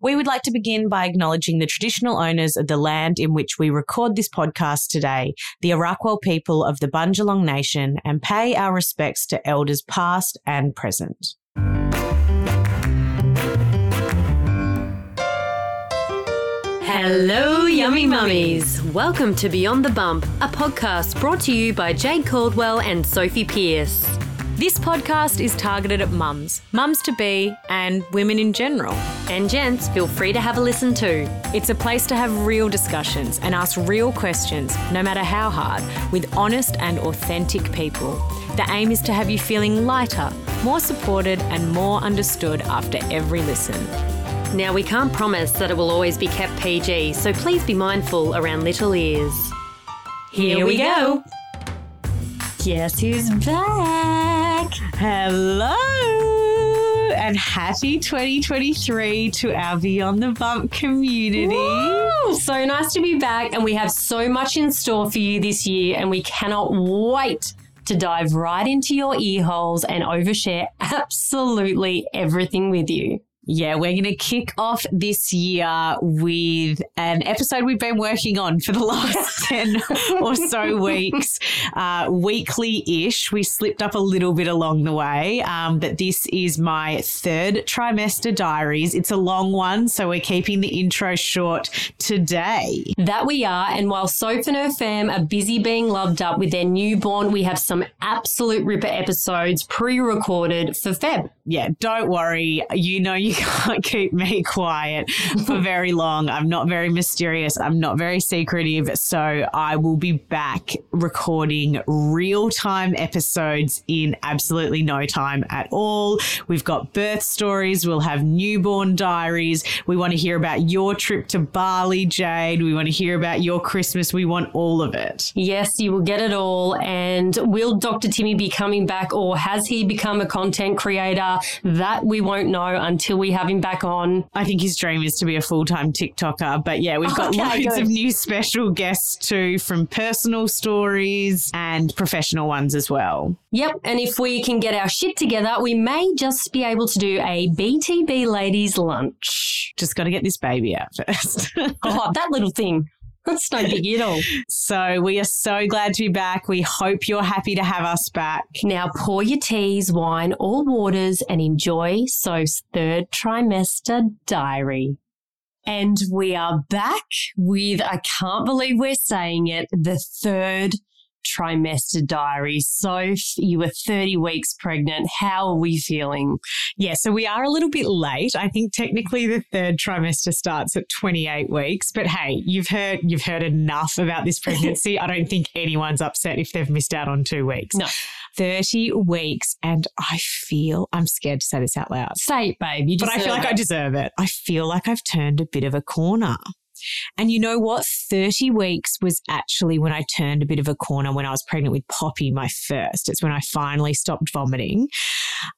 We would like to begin by acknowledging the traditional owners of the land in which we record this podcast today, the Arakwal people of the Bundjalung Nation, and pay our respects to elders past and present. Hello, yummy mummies. Welcome to Beyond the Bump, a podcast brought to you by Jade Caldwell and Sophie Pierce. This podcast is targeted at mums, mums to be, and women in general. And gents, feel free to have a listen too. It's a place to have real discussions and ask real questions, no matter how hard, with honest and authentic people. The aim is to have you feeling lighter, more supported, and more understood after every listen. Now, we can't promise that it will always be kept PG, so please be mindful around little ears. Here we go. Guess who's back? Hello and happy 2023 to our Beyond the Bump community. Woo! So nice to be back, and we have so much in store for you this year, and we cannot wait to dive right into your ear holes and overshare absolutely everything with you. Yeah, we're going to kick off this year with an episode we've been working on for the last 10 or so weeks, uh, weekly ish. We slipped up a little bit along the way, um, but this is my third trimester diaries. It's a long one, so we're keeping the intro short today. That we are. And while Soph and her fam are busy being loved up with their newborn, we have some absolute ripper episodes pre recorded for Feb. Yeah, don't worry. You know, you can't keep me quiet for very long. I'm not very mysterious. I'm not very secretive. So I will be back recording real time episodes in absolutely no time at all. We've got birth stories. We'll have newborn diaries. We want to hear about your trip to Bali, Jade. We want to hear about your Christmas. We want all of it. Yes, you will get it all. And will Dr. Timmy be coming back or has he become a content creator? That we won't know until we have him back on. I think his dream is to be a full time TikToker. But yeah, we've got Okay, loads good. of new special guests too from personal stories and professional ones as well. Yep. And if we can get our shit together, we may just be able to do a BTB ladies lunch. Just got to get this baby out first. Oh, that little thing. That's no big at all. so we are so glad to be back. We hope you're happy to have us back. Now pour your teas, wine, or waters and enjoy Soph's third trimester diary. And we are back with, I can't believe we're saying it, the third trimester diary. So you were 30 weeks pregnant. How are we feeling? Yeah, so we are a little bit late. I think technically the third trimester starts at 28 weeks, but hey, you've heard you've heard enough about this pregnancy. I don't think anyone's upset if they've missed out on 2 weeks. No. 30 weeks and I feel I'm scared to say this out loud. Say it, babe. You But I feel like I deserve it. I feel like I've turned a bit of a corner. And you know what? 30 weeks was actually when I turned a bit of a corner when I was pregnant with Poppy, my first. It's when I finally stopped vomiting.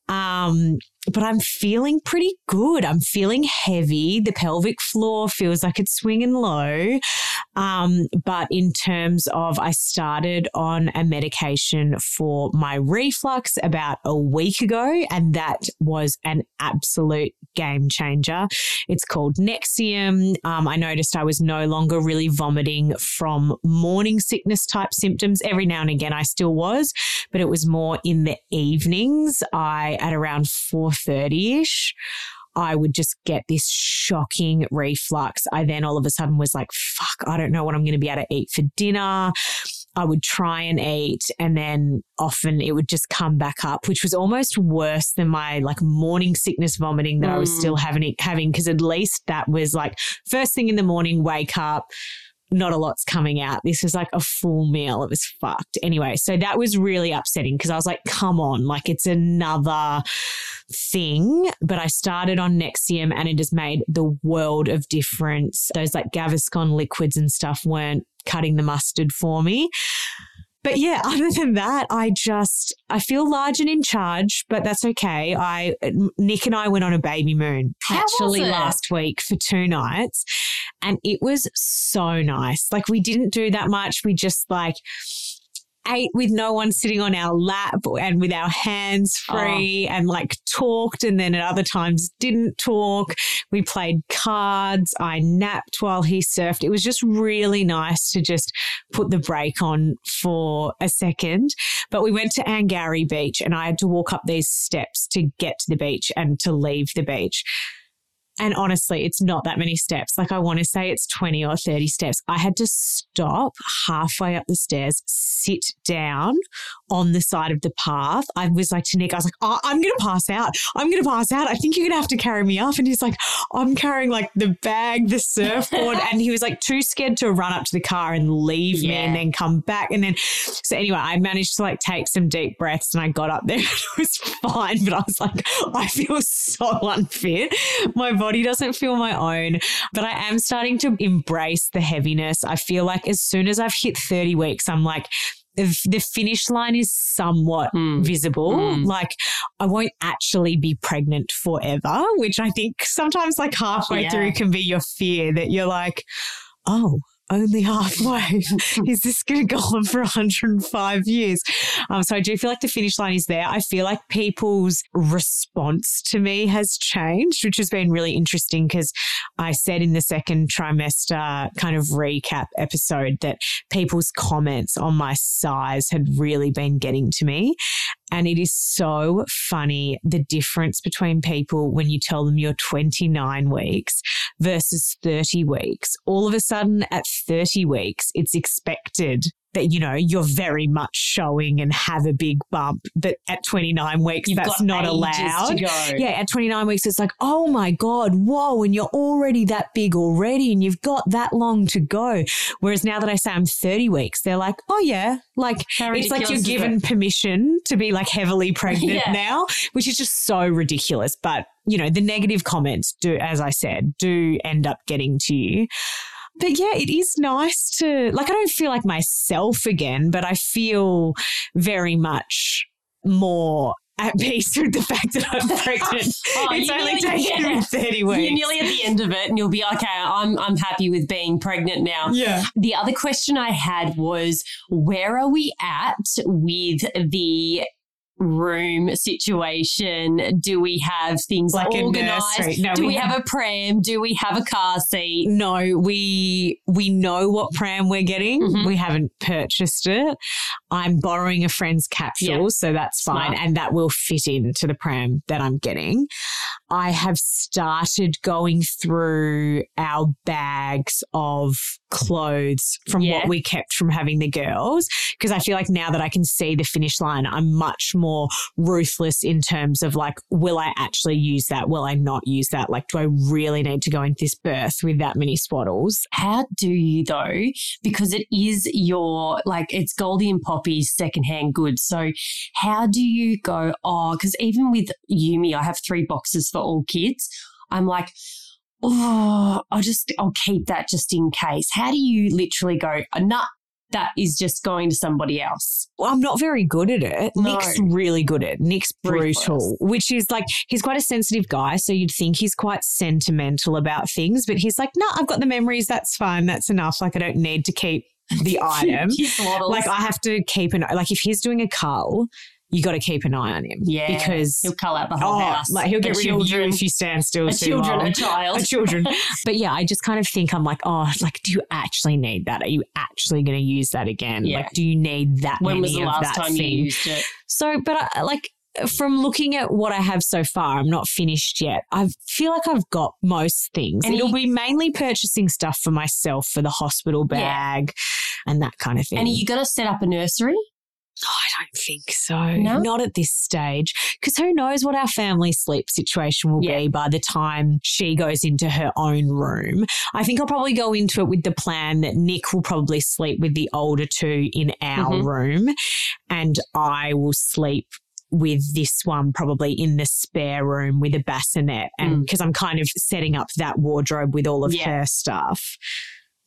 Um, but I'm feeling pretty good. I'm feeling heavy. The pelvic floor feels like it's swinging low. Um, but in terms of, I started on a medication for my reflux about a week ago, and that was an absolute game changer. It's called Nexium. Um, I noticed I was no longer really vomiting from morning sickness type symptoms. Every now and again, I still was, but it was more in the evenings. I at around four thirty ish. I would just get this shocking reflux. I then all of a sudden was like, fuck, I don't know what I'm going to be able to eat for dinner. I would try and eat and then often it would just come back up, which was almost worse than my like morning sickness vomiting that I was Mm. still having having because at least that was like first thing in the morning, wake up, not a lot's coming out. This was like a full meal. It was fucked. Anyway, so that was really upsetting because I was like, come on, like it's another thing. But I started on Nexium and it has made the world of difference. Those like Gaviscon liquids and stuff weren't cutting the mustard for me. But yeah, other than that, I just I feel large and in charge, but that's okay. I Nick and I went on a baby moon How actually last week for two nights, and it was so nice. Like we didn't do that much. We just like ate with no one sitting on our lap and with our hands oh. free oh. and like talked and then at other times didn't talk. We played cards. I napped while he surfed. It was just really nice to just put the brake on for a second. But we went to Angourie Beach and I had to walk up these steps to get to the beach and to leave the beach. And honestly, it's not that many steps. Like I want to say it's 20 or 30 steps. I had to stop halfway up the stairs, sit down on the side of the path. I was like to Nick, I was like, oh, I'm going to pass out. I'm going to pass out. I think you're going to have to carry me up. And he's like, I'm carrying like the bag, the surfboard. and he was like too scared to run up to the car and leave yeah. me and then come back. And then, so anyway, I managed to like take some deep breaths and I got up there. it was fine. But I was like, I feel so unfit. My body doesn't feel my own, but I am starting to embrace the heaviness. I feel like as soon as I've hit 30 weeks, I'm like, the finish line is somewhat mm. visible. Mm. Like I won't actually be pregnant forever, which I think sometimes like halfway yeah. through can be your fear that you're like, oh, only halfway. is this going to go on for 105 years? Um, so I do feel like the finish line is there. I feel like people's response to me has changed, which has been really interesting because I said in the second trimester kind of recap episode that people's comments on my size had really been getting to me. And it is so funny the difference between people when you tell them you're 29 weeks versus 30 weeks. All of a sudden, at 30 weeks, it's expected that, you know, you're very much showing and have a big bump. But at 29 weeks, You've that's not allowed. Yeah, at 29 weeks, it's like, oh my God, whoa, and you're already that big already and you've got that long to go. Whereas now that I say I'm 30 weeks, they're like, oh yeah, like it's like you're given permission to be like heavily pregnant yeah. now, which is just so ridiculous. But, you know, the negative comments do, as I said, do end up getting to you but yeah, it is nice to like I don't feel like myself again, but I feel very much more at peace with the fact that I'm pregnant. oh, it's only taken yeah. me 30 weeks. You're nearly at the end of it and you'll be okay, I'm I'm happy with being pregnant now. Yeah. The other question I had was where are we at with the room situation? Do we have things like organized? No, Do we, have, have, a pram? Do we have a car seat? No, we we know what pram we're getting. Mm-hmm. We haven't purchased it. I'm borrowing a friend's capsule, yep. so that's fine, Smart. and that will fit into the pram that I'm getting. I have started going through our bags of clothes from yeah. what we kept from having the girls because I feel like now that I can see the finish line, I'm much more ruthless in terms of like, will I actually use that? Will I not use that? Like, do I really need to go into this birth with that many swaddles? How do you though? Because it is your, like, it's Goldie and Poppy's secondhand goods. So how do you go, oh, because even with Yumi, I have three boxes for all kids. I'm like, oh, I'll just, I'll keep that just in case. How do you literally go, nah, that is just going to somebody else. Well, I'm not very good at it. No. Nick's really good at it. Nick's brutal, which is like he's quite a sensitive guy, so you'd think he's quite sentimental about things, but he's like, "No, nah, I've got the memories. That's fine. That's enough. Like I don't need to keep the item. like I have to keep an like if he's doing a cull, you got to keep an eye on him. Yeah, because he'll cull out the whole oh, house. Like he'll get rid of you if you stand still. A children, long. a child, a children. but yeah, I just kind of think I'm like, oh, like, do you actually need that? Are you actually going to use that again? Yeah. Like, do you need that? When was the last time thing? you used it? So, but I, like from looking at what I have so far, I'm not finished yet. I feel like I've got most things. And It'll be mainly purchasing stuff for myself for the hospital bag yeah. and that kind of thing. And are you going to set up a nursery? Oh, I don't think so. No? Not at this stage. Because who knows what our family sleep situation will yeah. be by the time she goes into her own room. I think I'll probably go into it with the plan that Nick will probably sleep with the older two in our mm-hmm. room and I will sleep with this one probably in the spare room with a bassinet and because mm. I'm kind of setting up that wardrobe with all of yeah. her stuff.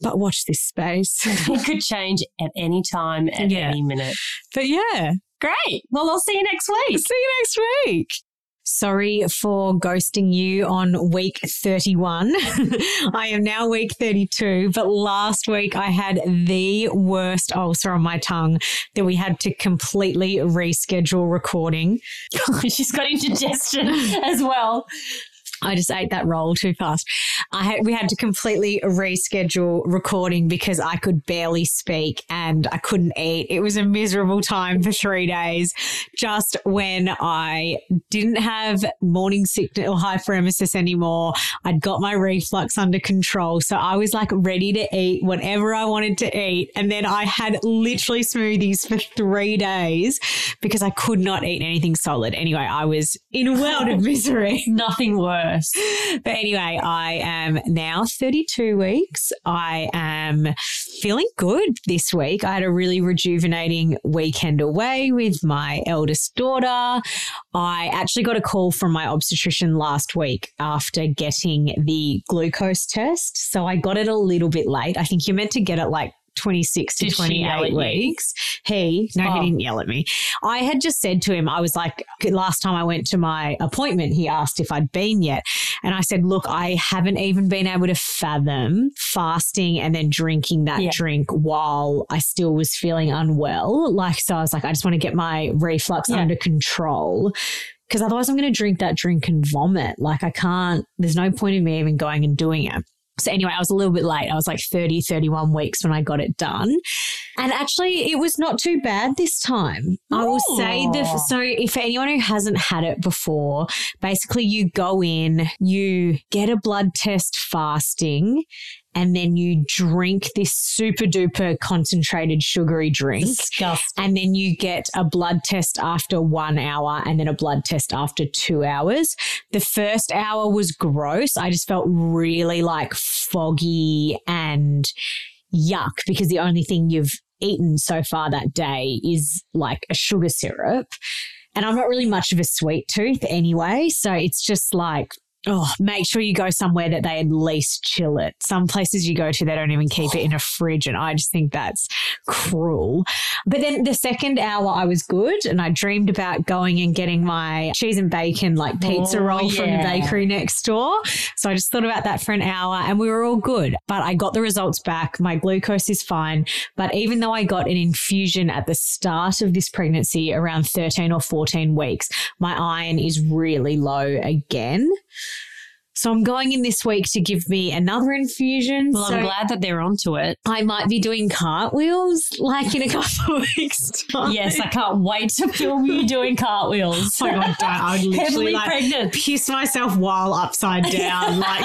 But watch this space. it could change at any time, at yeah. any minute. But yeah. Great. Well, I'll see you next week. See you next week. Sorry for ghosting you on week 31. I am now week 32, but last week I had the worst ulcer on my tongue that we had to completely reschedule recording. She's got indigestion as well. I just ate that roll too fast. I had, we had to completely reschedule recording because I could barely speak and I couldn't eat. It was a miserable time for three days. Just when I didn't have morning sickness or hyperemesis anymore, I'd got my reflux under control. So I was like ready to eat whatever I wanted to eat. And then I had literally smoothies for three days because I could not eat anything solid. Anyway, I was in a world of misery. Nothing worse. But anyway, I am now 32 weeks. I am feeling good this week. I had a really rejuvenating weekend away with my eldest daughter. I actually got a call from my obstetrician last week after getting the glucose test. So I got it a little bit late. I think you're meant to get it like 26 to Did yell 28 weeks. He, no, Oh. he didn't yell at me. I had just said to him, I was like, last time I went to my appointment, he asked if I'd been yet. And I said, look, I haven't even been able to fathom fasting and then drinking that Yeah. drink while I still was feeling unwell. Like, so I was like, I just want to get my reflux Yeah. under control. Because otherwise, I'm going to drink that drink and vomit. Like, I can't, there's no point in me even going and doing it. So anyway, I was a little bit late. I was like 30, 31 weeks when I got it done. And actually, it was not too bad this time. I will say the Oh. so if anyone who hasn't had it before, basically you go in, you get a blood test fasting, and then you drink this super duper concentrated sugary drink. Disgusting. And then you get a blood test after one hour and then a blood test after two hours. The first hour was gross. I just felt really like foggy and yuck because the only thing you've eaten so far that day is like a sugar syrup. And I'm not really much of a sweet tooth anyway. So it's just like, oh, make sure you go somewhere that they at least chill it. Some places you go to, they don't even keep it in a fridge. And I just think that's cruel. But then the second hour, I was good. And I dreamed about going and getting my cheese and bacon, like pizza Oh, roll from the bakery next door. So I just thought about that for an hour and we were all good. But I got the results back. My glucose is fine. But even though I got an infusion at the start of this pregnancy around 13 or 14 weeks, my iron is really low again. So I'm going in this week to give me another infusion. Well, so I'm glad that they're onto it. I might be doing cartwheels like in a couple of weeks' time. Yes, I can't wait to film you doing cartwheels. Oh my God. I would literally like pregnant. piss myself while upside down. Like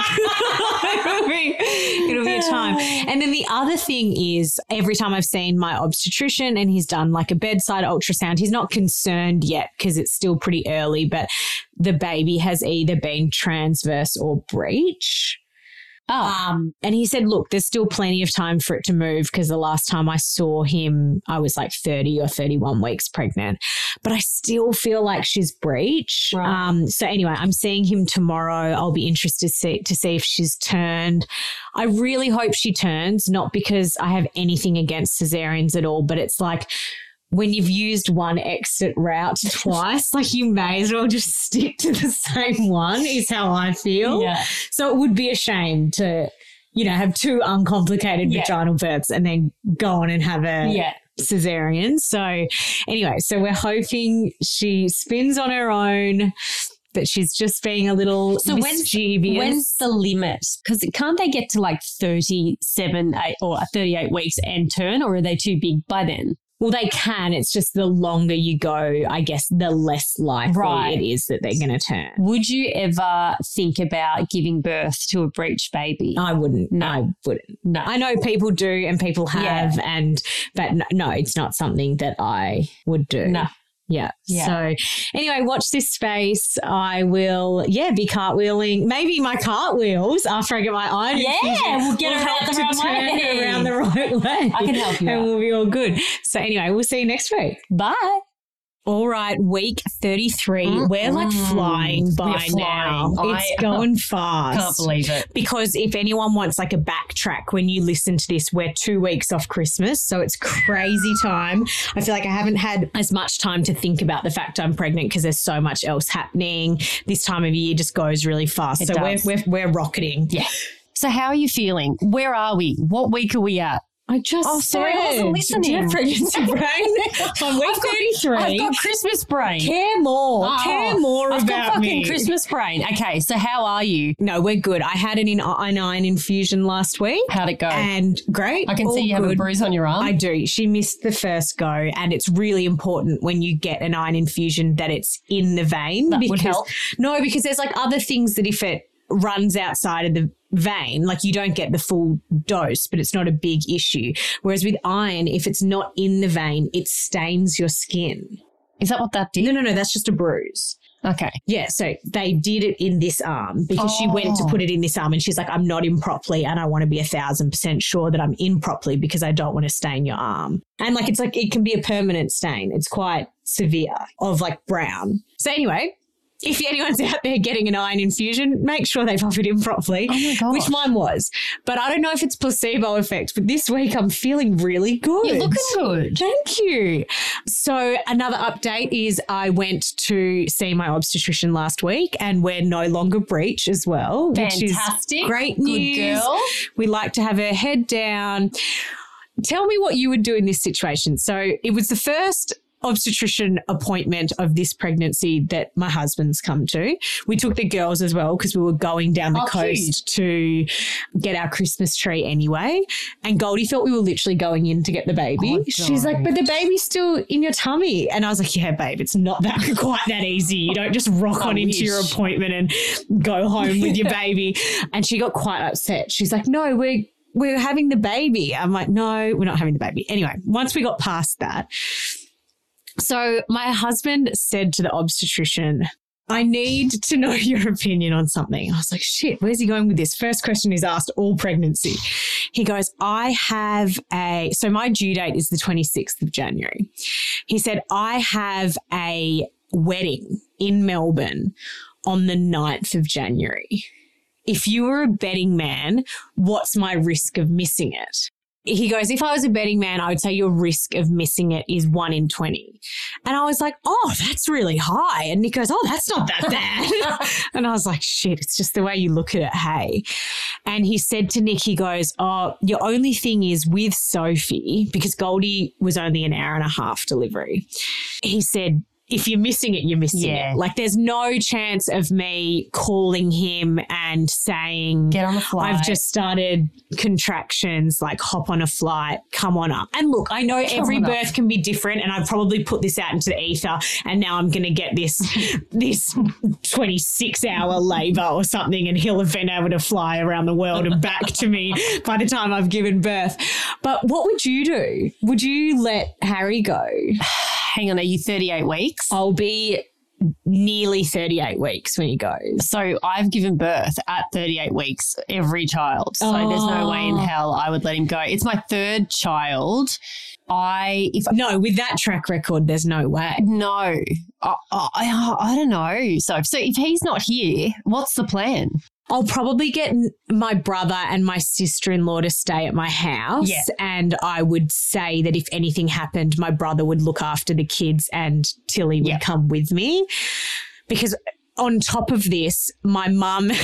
it'll be it'll be a time. And then the other thing is every time I've seen my obstetrician and he's done like a bedside ultrasound, he's not concerned yet because it's still pretty early, but the baby has either been transverse or breech. Oh, Um, and he said, look, there's still plenty of time for it to move because the last time I saw him, I was like 30 or 31 weeks pregnant, but I still feel like she's breech. Right. Um, so anyway, I'm seeing him tomorrow. I'll be interested to see, to see if she's turned. I really hope she turns, not because I have anything against cesareans at all, but it's like, when you've used one exit route twice, like you may as well just stick to the same one, is how I feel. yeah. So it would be a shame to, you know, have two uncomplicated Yeah. vaginal births and then go on and have a Yeah. cesarean. So anyway, so we're hoping she spins on her own, that she's just being a little So when's- mischievous. When's the limit? Because can't they get to like 37 eight, or 38 weeks and turn, or are they too big by then? Well, they can. It's just the longer you go, I guess, the less likely Right. it is that they're going to turn. Would you ever think about giving birth to a breech baby? I wouldn't. No. I wouldn't. no. I know people do and people Yeah. have, and but no, no, it's not something that I would do. No. Yeah. Yeah. So anyway, watch this space. I will, yeah, be cartwheeling. Maybe my cartwheels after I get my iron. Yeah, we'll get will her out help the right turn way. around the right way. I can help you and out. we'll be all good. So anyway, we'll see you next week. Bye. All right, week 33. Mm, We're like flying by We're now. It's I- going fast. Can't believe it. because if anyone wants like a backtrack when you listen to this, we're two weeks off Christmas. So it's crazy time. I feel like I haven't had as much time to think about the fact I'm pregnant because there's so much else happening. This time of year just goes really fast. It so we're, we're, we're rocketing. Yeah. So how are you feeling? Where are we? What week are we at? I just Oh, sorry, I wasn't listening. Do you have pregnancy brain? On week I've got- 33. I've got Christmas brain. care more. Oh, care more I've about got fucking me. Christmas brain. Okay, so how are you? No, we're good. I had an in- an iron infusion last week How'd it go? and great. I can see you have a good. bruise on your arm. I do. She missed the first go, and it's really important when you get an iron infusion that it's in the vein. That would help. No, because there's like other things that if it runs outside of the vein, like you don't get the full dose, but it's not a big issue. Whereas with iron, if it's not in the vein, it stains your skin. Is that what that did? No, no, no, that's just a bruise. Okay. Yeah, so they did it in this arm because she went to Oh. put it in this arm and she's like, I'm not in properly and I want to be a thousand percent sure that I'm in properly because I don't want to stain your arm. And like, it's like, it can be a permanent stain. It's quite severe of like brown. So anyway, if anyone's out there getting an iron infusion, make sure they pop it in properly. Oh my. Which mine was. But I don't know if it's placebo effect, but this week I'm feeling really good. You're looking good. Thank you. So, another update is I went to see my obstetrician last week and we're no longer breech as well, which is Fantastic. great Good news. girl. We like to have her head down. Tell me what you would do in this situation. So, it was the first obstetrician appointment of this pregnancy that my husband's come to. We took the girls as well because we were going down the Oh, coast to get our Christmas tree anyway. And Goldie thought we were literally going in to get the baby. Oh, She's like, but the baby's still in your tummy. And I was like, yeah, babe, it's not that quite that easy. You don't just rock I on into your appointment and go home with your baby. And she got quite upset. She's like, no, we're we're having the baby. I'm like, no, we're not having the baby. Anyway, once we got past that, so my husband said to the obstetrician, I need to know your opinion on something. I was like, shit, where's he going with this? First question he's asked all pregnancy. He goes, I have a, so my due date is the 26th of January. He said, I have a wedding in Melbourne on the 9th of January. If you were a betting man, what's my risk of missing it? He goes, if I was a betting man, I would say your risk of missing it is one in 20. And I was like, oh, that's really high. And Nick goes, oh, that's not that bad. and I was like, shit, it's just the way you look at it. Hey. And he said to Nick, he goes, oh, your only thing is with Sophie, because Goldie was only an hour and a half delivery. He said, if you're missing it, you're missing Yeah. it. Like there's no chance of me calling him and saying, Get on the flight. I've just started contractions, like hop on a flight, come on up. And look, I know every on up. birth can be different, and I've probably put this out into the ether, and now I'm gonna get this this 26 hour labor or something, and he'll have been able to fly around the world and back to me by the time I've given birth. But what would you do? Would you let Harry go? Hang on, are you 38 weeks? I'll be nearly 38 weeks when he goes. So I've given birth at 38 weeks every child. So there's no way in Oh. hell I would let him go. It's my third child. I if No, with that track record, there's no way. no, I, I, I don't know. So so if he's not here, what's the plan? I'll probably get my brother and my sister in law to stay at my house. Yeah. And I would say that if anything happened, my brother would look after the kids and Tilly would Yeah. come with me. Because on top of this, my mum,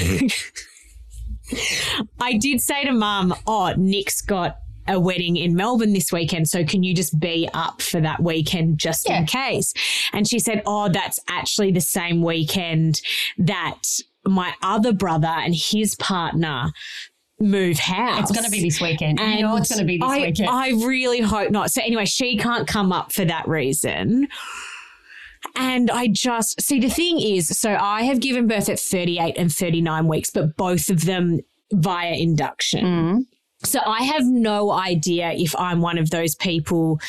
I did say to mum, oh, Nick's got a wedding in Melbourne this weekend. So can you just be up for that weekend just Yeah. in case? And she said, oh, that's actually the same weekend that my other brother and his partner move house. It's going to be this weekend. you know it's going to be this I, weekend. I really hope not. So anyway, she can't come up for that reason. And I just see the thing is, so I have given birth at 38 and 39 weeks, but both of them via induction. Mm. So I have no idea if I'm one of those people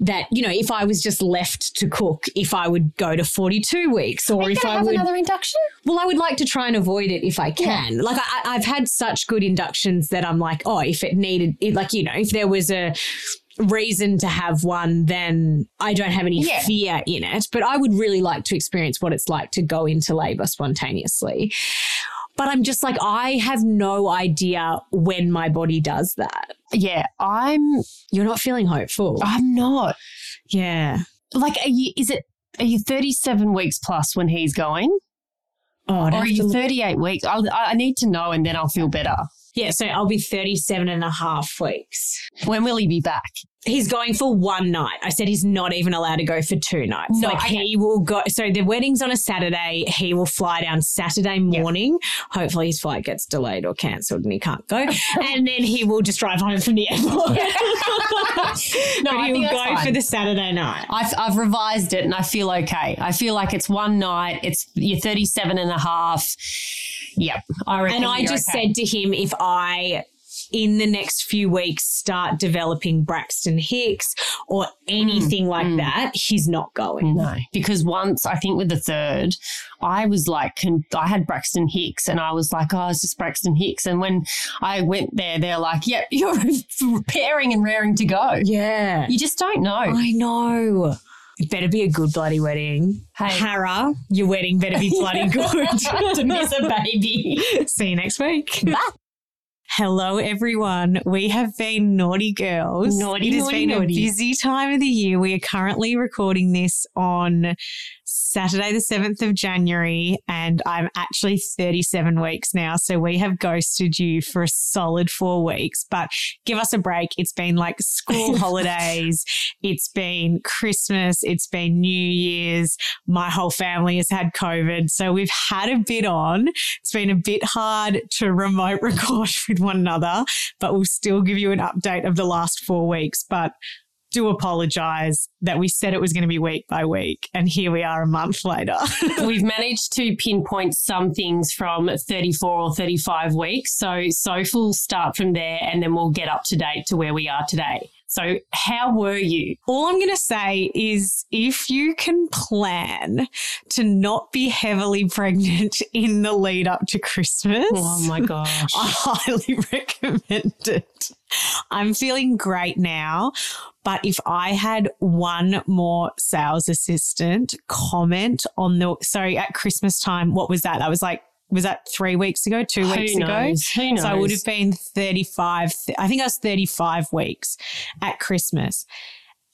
that, you know, if I was just left to cook, if I would go to 42 weeks or if I have would. another induction. Well, I would like to try and avoid it if I can. Like I, I've had such good inductions that I'm like, oh, if it needed, it, like you know, if there was a reason to have one, then I don't have any Yeah. fear in it. But I would really like to experience what it's like to go into labor spontaneously. But I'm just like, I have no idea when my body does that. Yeah, I'm. You're not feeling hopeful. I'm not. yeah. Like, are you? Is it? Are you 37 weeks plus when he's going, Oh, I'd or are you look- 38 weeks? I'll, I I need to know, and then I'll feel better. yeah. So I'll be 37 and a half weeks. When will he be back? He's going for one night. I said he's not even allowed to go for two nights. No, like okay. he will go. So the wedding's on a Saturday. He will fly down Saturday morning. Hopefully his flight gets delayed or cancelled and he can't go. and then he will just drive home from the airport. No, but he will go fine. for the Saturday night. I've, I've revised it and I feel okay. I feel like it's one night. It's you're 37 and a half. Yep. I And I just okay. said to him, if I in the next few weeks start developing Braxton Hicks or anything like mm. that, he's not going. No, because once I think with the third, I was like, I had Braxton Hicks, and I was like, oh, it's just Braxton Hicks. And when I went there, they're like, yep, you're preparing and raring to go. Yeah. You just don't know. I know. It better be a good bloody wedding. Hey. Hara, your wedding better be bloody good. to miss a baby. See you next week. Bye. Hello, everyone. We have been naughty girls. Naughty, it has naughty, been a busy time of the year. We are currently recording this on Saturday, the 7th of January, and I'm actually 37 weeks now. So we have ghosted you for a solid four weeks, but give us a break. It's been like school holidays, it's been Christmas, it's been New Year's. My whole family has had COVID. So we've had a bit on. It's been a bit hard to remote record with one another, but we'll still give you an update of the last four weeks. But do apologize that we said it was going to be week by week, and here we are a month later. We've managed to pinpoint some things from 34 or 35 weeks. So, Soph will start from there and then we'll get up to date to where we are today. So, how were you? All I'm going to say is if you can plan to not be heavily pregnant in the lead up to Christmas. Oh my gosh. I highly recommend it. I'm feeling great now. But if I had one more sales assistant comment on the, sorry, at Christmas time, what was that? That was like, was that three weeks ago, two weeks Who ago? knows? Who knows? So I would have been 35, th- I think I was 35 weeks at Christmas.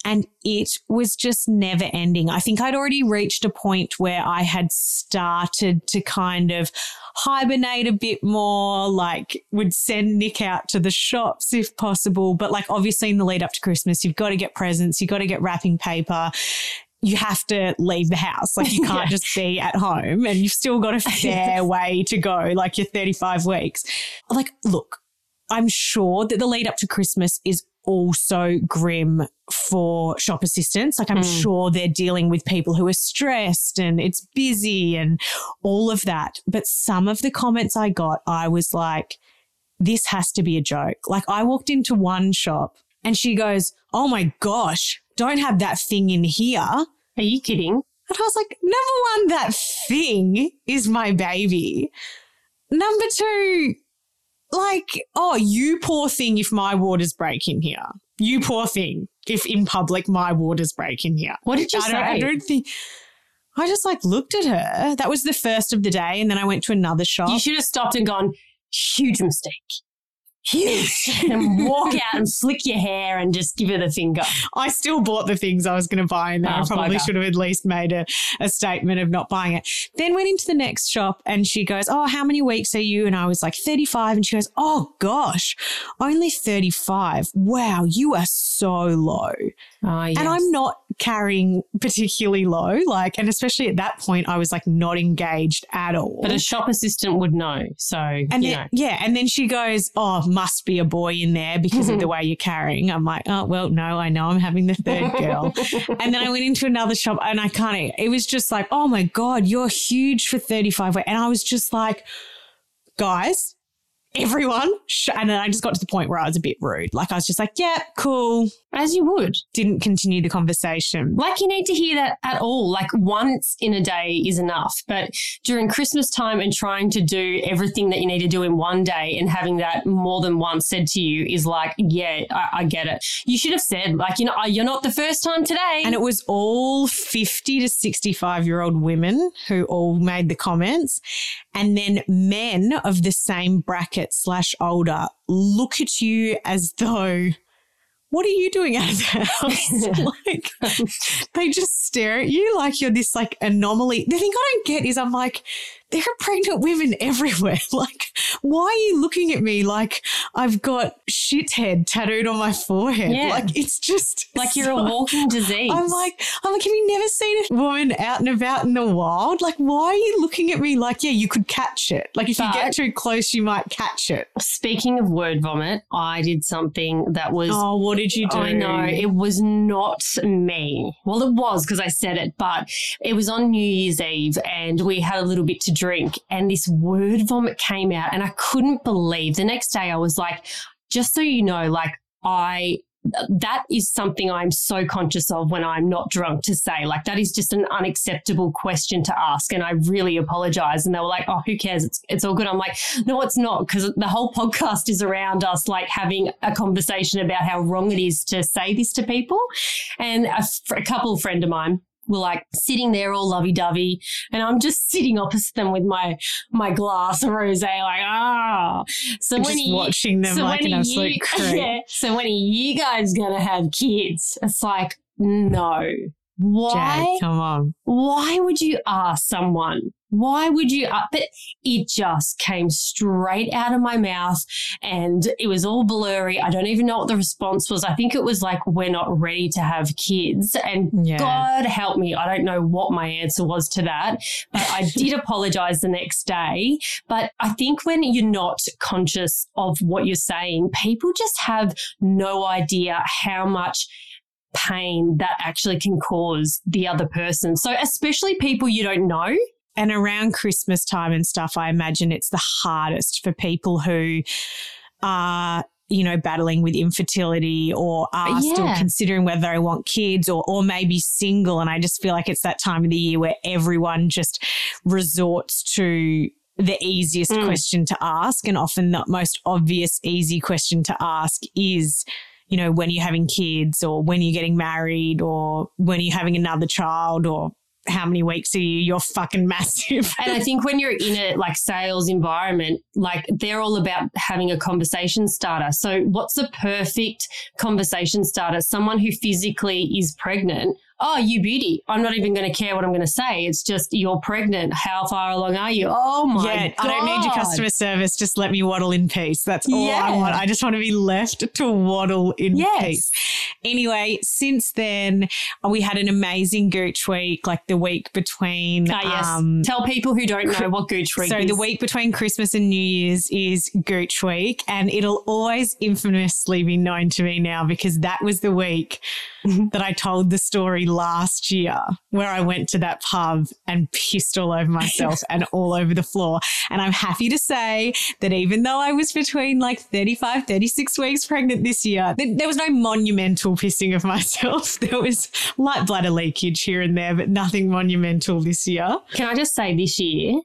And it was just never ending. I think I'd already reached a point where I had started to kind of hibernate a bit more, like would send Nick out to the shops if possible. But like obviously in the lead up to Christmas, you've got to get presents, you've got to get wrapping paper. You have to leave the house. Like you can't Yeah. just be at home and you've still got a fair way to go, like you're 35 weeks. Like, look, I'm sure that the lead up to Christmas is also grim for shop assistants. Like, I'm Mm. sure they're dealing with people who are stressed and it's busy and all of that. But some of the comments I got, I was like, this has to be a joke. Like, I walked into one shop and she goes, Oh my gosh, don't have that thing in here. Are you kidding? And I was like, number one, that thing is my baby. Number two, like, oh, you poor thing if my waters break in here. You poor thing if in public my waters break in here. What did you I don't, I say? don't think. I just like looked at her. That was the first of the day. And then I went to another shop. You should have stopped and gone, huge mistake. Huge. and walk out and flick your hair and just give her the finger. I still bought the things I was going to buy and I Oh, probably bugger. should have at least made a, a statement of not buying it. Then went into the next shop and she goes, Oh, how many weeks are you? And I was like, 35. And she goes, Oh gosh, only 35. Wow, you are so low. Oh, yes. And I'm not carrying particularly low. Like, and especially at that point, I was like not engaged at all. But a shop assistant would know. So, And you then, know. yeah, and then she goes, "Oh, must be a boy in there because of the way you're carrying." I'm like, "Oh, well, no, I know I'm having the third girl." and then I went into another shop, and I can't. It was just like, "Oh my god, you're huge for 35." weight." And I was just like, "Guys, everyone. And then I just got to the point where I was a bit rude. Like I was just like, yeah, cool. As you would. Didn't continue the conversation. Like you need to hear that at all. Like once in a day is enough. But during Christmas time and trying to do everything that you need to do in one day and having that more than once said to you is like, yeah, I, I get it. You should have said, like, you know, oh, you're not the first time today. And it was all 50 to 65 year old women who all made the comments. And then men of the same bracket slash older look at you as though what are you doing out of the house? like, they just stare at you like you're this like anomaly. The thing I don't get is I'm like, there are pregnant women everywhere. Like, why are you looking at me like I've got shithead tattooed on my forehead? Yeah. Like, it's just like you're a walking disease. I'm like, I'm like, have you never seen a woman out and about in the wild? Like, why are you looking at me like, yeah, you could catch it? Like, if you get too close, you might catch it. Speaking of word vomit, I did something that was Oh, what did you do? I know it was not me. Well, it was because I said it, but it was on New Year's Eve and we had a little bit to drink and this word vomit came out and I couldn't believe the next day I was like, just so you know, like I that is something I'm so conscious of when I'm not drunk to say. Like that is just an unacceptable question to ask. And I really apologize. And they were like, oh, who cares? It's, it's all good. I'm like, no, it's not. Cause the whole podcast is around us like having a conversation about how wrong it is to say this to people. And a, a couple friend of mine were like sitting there all lovey dovey. And I'm just sitting opposite them with my, my glass of rose, like, ah. So I'm when just you- watching them so like an are absolute you, yeah, so when are you guys gonna have kids? It's like, no. Why? Jade, come on. Why would you ask someone? Why would you? Uh, but it just came straight out of my mouth and it was all blurry. I don't even know what the response was. I think it was like, we're not ready to have kids. And Yeah. God help me. I don't know what my answer was to that, but I did apologize the next day. But I think when you're not conscious of what you're saying, people just have no idea how much pain that actually can cause the other person. So, especially people you don't know. And around Christmas time and stuff, I imagine it's the hardest for people who are, you know, battling with infertility or are still considering whether they want kids or, or maybe single. And I just feel like it's that time of the year where everyone just resorts to the easiest Mm. question to ask. And often the most obvious, easy question to ask is, you know, when you're having kids or when you're getting married or when you're having another child or how many weeks are you? You're fucking massive. And I think when you're in a like sales environment, like they're all about having a conversation starter. So, what's the perfect conversation starter? Someone who physically is pregnant. Oh, you beauty. I'm not even going to care what I'm going to say. It's just you're pregnant. How far along are you? Oh my yeah, god! I don't need your customer service. Just let me waddle in peace. That's all I want. I just want to be left to waddle in Yes. peace. Anyway, since then, we had an amazing Gooch week, like the week between. Ah, yes. um, Tell people who don't know what Gooch Week so is. the week between Christmas and New Year's is Gooch Week, and it'll always infamously be known to me now because that was the week that I told the story last year where I went to that pub and pissed all over myself and all over the floor. And I'm happy to say that even though I was between like 35, 36 weeks pregnant this year, there was no monumental pissing of myself. There was light bladder leakage here and there, but nothing monumental this year. Can I just say this year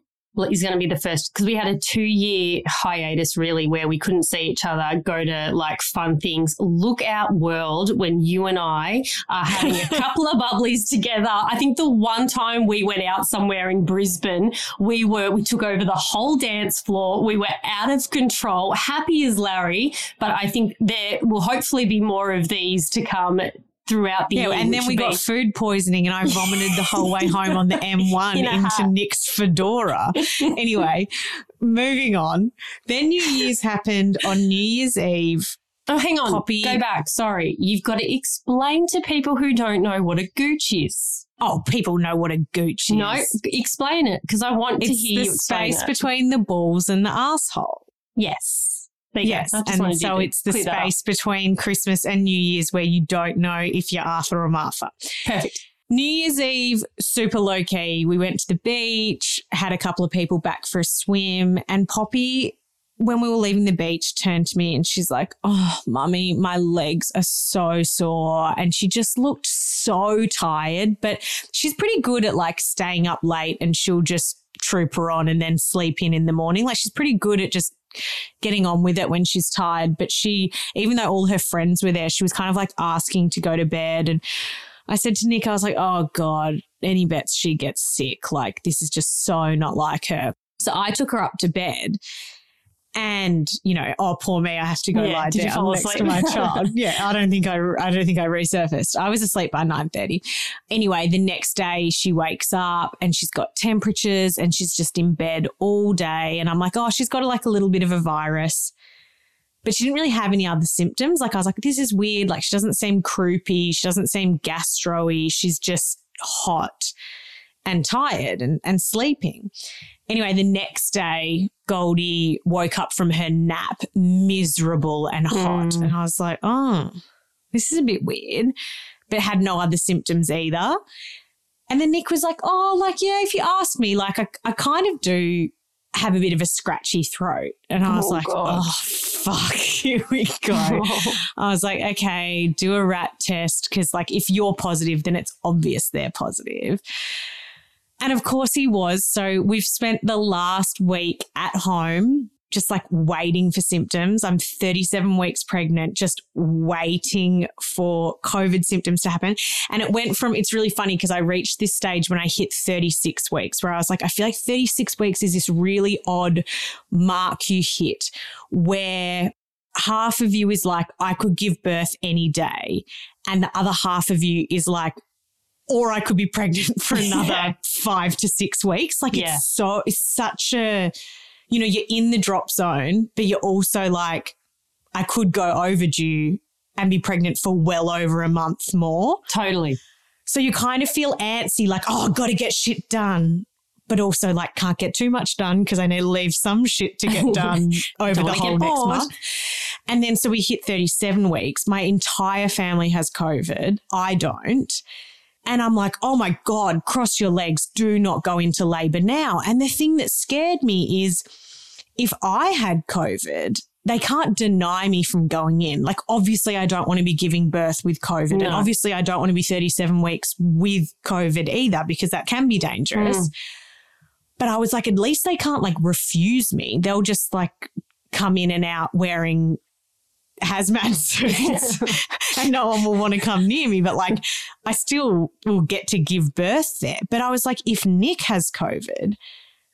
is going to be the first because we had a two year hiatus really where we couldn't see each other, go to like fun things. Look out, world, when you and I are having a couple of bubblies together. I think the one time we went out somewhere in Brisbane, we were, we took over the whole dance floor. We were out of control, happy as Larry. But I think there will hopefully be more of these to come throughout the Yeah, year. and then we got food poisoning, and I vomited the whole way home on the M1 In into. Nick's fedora. Anyway, moving on. Then New Year's happened on New Year's Eve. Oh, hang on. Poppy- Go back. Sorry. You've got to explain to people who don't know what a gooch is. Oh, people know what a gooch is. No, explain it because I want to hear the space it. between the balls and the asshole. yes. Yes, and so it's the clear that up. space between Christmas and New Year's where you don't know if you're Arthur or Martha. Perfect. New Year's Eve, super low key. We went to the beach, had a couple of people back for a swim, and Poppy when we were leaving the beach, turned to me and she's like, Oh, mummy, my legs are so sore. And she just looked so tired, but she's pretty good at like staying up late and she'll just troop her on and then sleep in in the morning. Like she's pretty good at just getting on with it when she's tired. But she, even though all her friends were there, she was kind of like asking to go to bed. And I said to Nick, I was like, Oh God, any bets she gets sick. Like this is just so not like her. So I took her up to bed and you know, oh poor me, I have to go Yeah, lie down next asleep? to my child. yeah, I don't think I, I don't think I resurfaced. I was asleep by nine thirty. Anyway, the next day she wakes up and she's got temperatures and she's just in bed all day, and I'm like, oh, she's got like a little bit of a virus. But she didn't really have any other symptoms. Like I was like, this is weird. Like she doesn't seem croupy. She doesn't seem gastro-y. She's just hot and tired and, and sleeping. Anyway, the next day, Goldie woke up from her nap miserable and hot. Mm. And I was like, oh, this is a bit weird, but had no other symptoms either. And then Nick was like, oh, like, yeah, if you ask me, like, I, I kind of do have a bit of a scratchy throat. And I was Oh, like, God. oh, fuck, here we go. I was like, okay, do a rat test because, like, if you're positive, then it's obvious they're positive. And of course, he was. So we've spent the last week at home just like waiting for symptoms. I'm 37 weeks pregnant, just waiting for COVID symptoms to happen. And it went from, it's really funny because I reached this stage when I hit 36 weeks where I was like, I feel like 36 weeks is this really odd mark you hit where half of you is like, I could give birth any day. And the other half of you is like, or I could be pregnant for another Yeah. five to six weeks. Like Yeah. it's so, it's such a, you know, you're in the drop zone, but you're also like, I could go overdue and be pregnant for well over a month more. Totally. So you kind of feel antsy, like, oh, got to get shit done. But also, like, can't get too much done because I need to leave some shit to get done over Don't the whole next month. And then, so we hit 37 weeks. My entire family has COVID. I don't. And I'm like, oh my God, cross your legs. Do not go into labor now. And the thing that scared me is if I had COVID, they can't deny me from going in. Like, obviously, I don't want to be giving birth with COVID. And obviously, I don't want to be 37 weeks with COVID either because that can be dangerous. Mm. But I was like, at least they can't like refuse me. They'll just like come in and out wearing hazmat suits and no one will want to come near me. But like, I still will get to give birth there. But I was like, if Nick has COVID,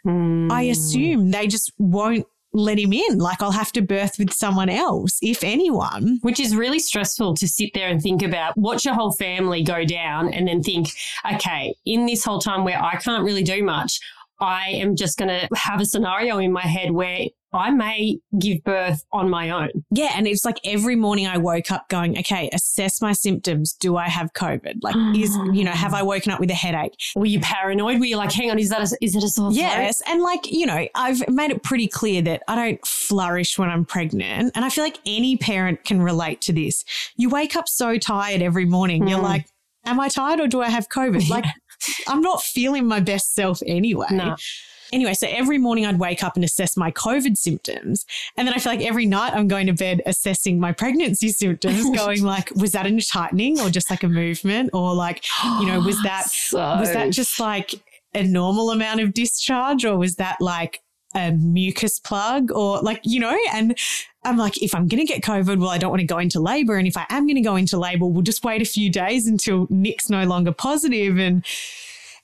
I Mm. assume they just won't let him in. Like, I'll have to birth with someone else, if anyone. Which is really stressful to sit there and think about, watch your whole family go down and then think, okay, in this whole time where I can't really do much, I am just going to have a scenario in my head where I may give birth on my own. Yeah. And it's like every morning I woke up going, okay, assess my symptoms. Do I have COVID? Like, is, you know, have I woken up with a headache? Were you paranoid? Were you like, hang on, is that a, is it a sore throat? Yes. And like, you know, I've made it pretty clear that I don't flourish when I'm pregnant. And I feel like any parent can relate to this. You wake up so tired every morning. You're Mm. like, am I tired or do I have COVID? Like, I'm not feeling my best self anyway. No. Anyway, so every morning I'd wake up and assess my COVID symptoms. And then I feel like every night I'm going to bed assessing my pregnancy symptoms, going like, was that a tightening or just like a movement? Or like, you know, was that So- was that just like a normal amount of discharge or was that like a mucus plug or like, you know, and I'm like, if I'm going to get COVID, well, I don't want to go into labor. And if I am going to go into labor, we'll just wait a few days until Nick's no longer positive. And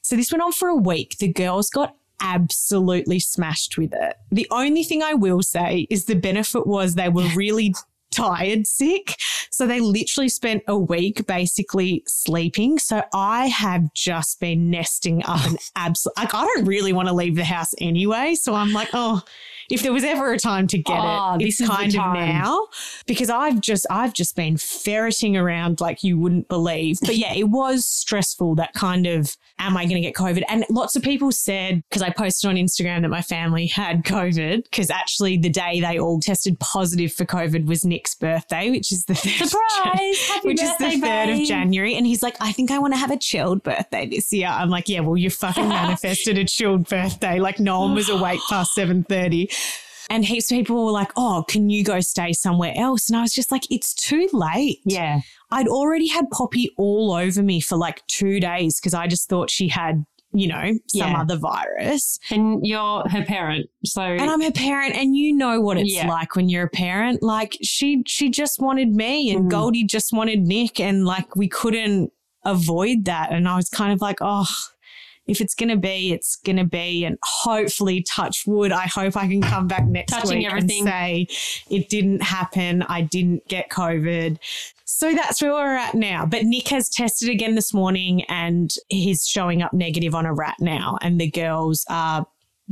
so this went on for a week. The girls got absolutely smashed with it. The only thing I will say is the benefit was they were really tired sick. So they literally spent a week basically sleeping. So I have just been nesting up an absolute, like, I don't really want to leave the house anyway. So I'm like, oh, if there was ever a time to get Oh, it, this it's kind of now because I've just, I've just been ferreting around like you wouldn't believe. But yeah, it was stressful that kind of, am I going to get COVID? And lots of people said, because I posted on Instagram that my family had COVID, because actually the day they all tested positive for COVID was Nick's birthday, which is the third of Jan- which birthday, is the third of. January. And he's like, I think I want to have a chilled birthday this year. I'm like, yeah, well, you fucking manifested a chilled birthday. Like no one was awake past 7.30. And heaps of people were like, oh, can you go stay somewhere else? And I was just like, it's too late. Yeah. I'd already had Poppy all over me for like two days because I just thought she had, you know, some Yeah. other virus. And you're her parent. So And I'm her parent, and you know what it's Yeah. like when you're a parent. Like she she just wanted me and Mm. Goldie just wanted Nick, and like we couldn't avoid that. And I was kind of like, oh, if it's gonna be, it's gonna be. And hopefully, touch wood, I hope I can come back next Touching week everything. and say it didn't happen. I didn't get COVID. So that's where we're at now. But Nick has tested again this morning and he's showing up negative on a RAT now. And the girls are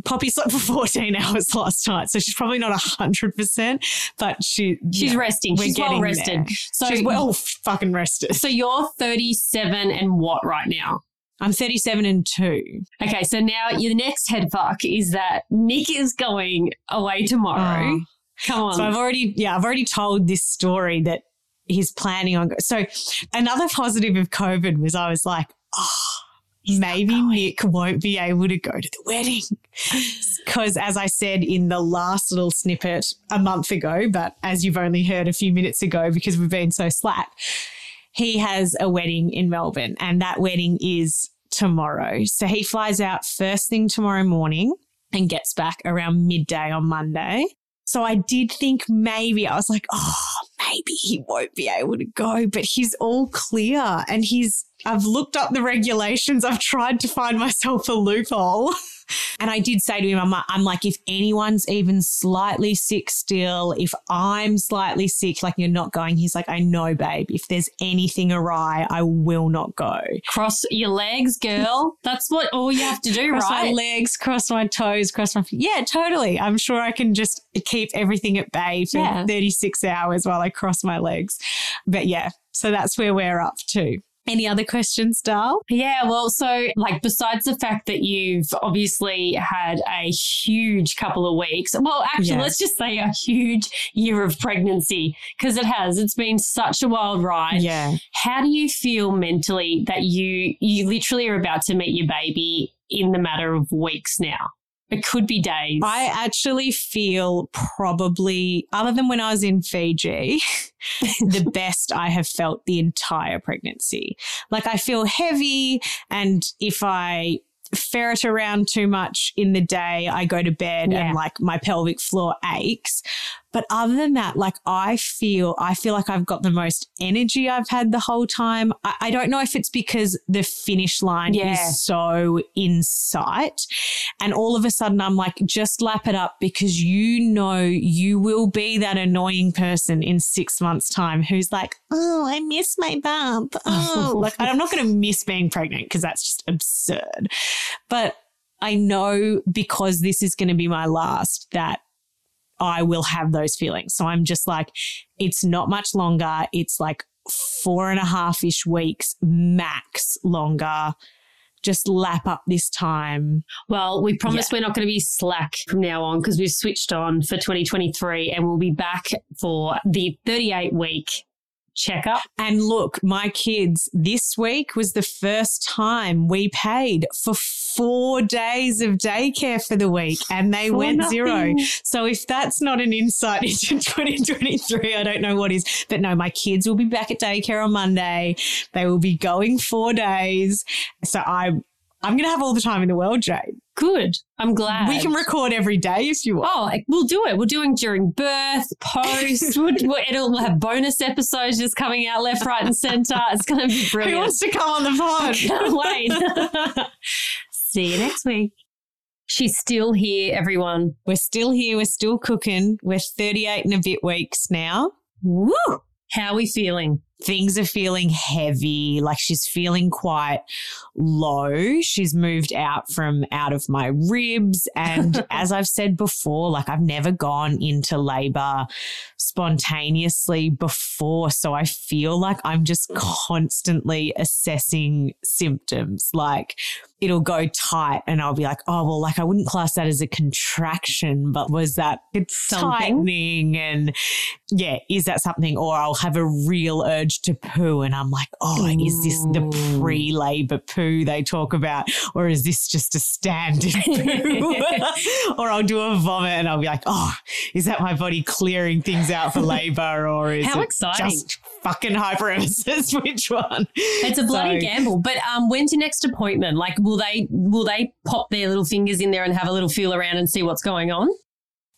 Poppy slept for 14 hours last night, so she's probably not 100%, but she, she's yeah, resting. we're She's well getting rested. there. So she's well fucking rested. So you're 37 and what right now? I'm 37 and 2. Okay, so now your next head fuck is that Nick is going away tomorrow. Oh. Come on. So I've already, yeah, I've already told this story that he's planning on. Go- so another positive of COVID was I was like, oh, maybe Nick won't be able to go to the wedding. Because as I said in the last little snippet a month ago, but as you've only heard a few minutes ago because we've been so slack, he has a wedding in Melbourne and that wedding is tomorrow. So he flies out first thing tomorrow morning and gets back around midday on Monday. So I did think maybe I was like, oh, maybe he won't be able to go, but he's all clear and he's, I've looked up the regulations. I've tried to find myself a loophole. And I did say to him, I'm like, I'm like, if anyone's even slightly sick still, if I'm slightly sick, like you're not going, he's like, I know, babe. If there's anything awry, I will not go. Cross your legs, girl. That's what all you have to do, Cross my right? legs, cross my toes, cross my feet. Yeah, totally. I'm sure I can just keep everything at bay for Yeah. 36 hours while I cross my legs. But yeah, so that's where we're up to. Any other questions, Dal? Yeah, well, so like besides the fact that you've obviously had a huge couple of weeks, well, actually, Yeah. let's just say a huge year of pregnancy because it has. It's been such a wild ride. Yeah. How do you feel mentally that you you literally are about to meet your baby in the matter of weeks now? It could be days. I actually feel probably, other than when I was in Fiji, the best I have felt the entire pregnancy. Like I feel heavy, and if I ferret around too much in the day, I go to bed Yeah. and like my pelvic floor aches. But other than that, like I feel, I feel like I've got the most energy I've had the whole time. I, I don't know if it's because the finish line Yeah. is so in sight. And all of a sudden, I'm like, just lap it up because you know you will be that annoying person in six months' time who's like, oh, I miss my bump. Oh, like I'm not going to miss being pregnant because that's just absurd. But I know because this is going to be my last that I will have those feelings. So I'm just like, it's not much longer. It's like four and a half ish weeks max longer. Just lap up this time. Well, we promise we're not going to be slack from now on because we've switched on for 2023 and we'll be back for the 38 week checkup. And look, my kids, this week was the first time we paid for four days of daycare for the week and they For went nothing. zero. So if that's not an insight into 2023, I don't know what is. But no, my kids will be back at daycare on Monday. They will be going four days. So I'm I'm going to have all the time in the world, Jade. Good. I'm glad. We can record every day if you want. Oh, we'll do it. We're doing during birth, post. we'll, it'll have bonus episodes just coming out left, right, and center. It's going to be brilliant. Who wants to come on the pod? Can't wait. See you next week. She's still here, everyone. We're still here. We're still cooking. We're 38 and a bit weeks now. Woo! How are we feeling? Things are feeling heavy. Like she's feeling quite low. She's moved out from out of my ribs. And as I've said before, like I've never gone into labor spontaneously before. So I feel like I'm just mm. constantly assessing symptoms. Like it'll go tight and I'll be like, oh, well, like I wouldn't class that as a contraction, but was that it's Something. tightening? And yeah, is that something? Or I'll have a real urge urge to poo. And I'm like, oh, is this the pre labor poo they talk about? Or is this just a standard poo? or I'll do a vomit and I'll be like, oh, is that my body clearing things out for labor? Or is How it exciting. just fucking hyperemesis? Which one? It's a bloody So- gamble. But um, when's your next appointment? Like, will they will they pop their little fingers in there and have a little feel around and see what's going on?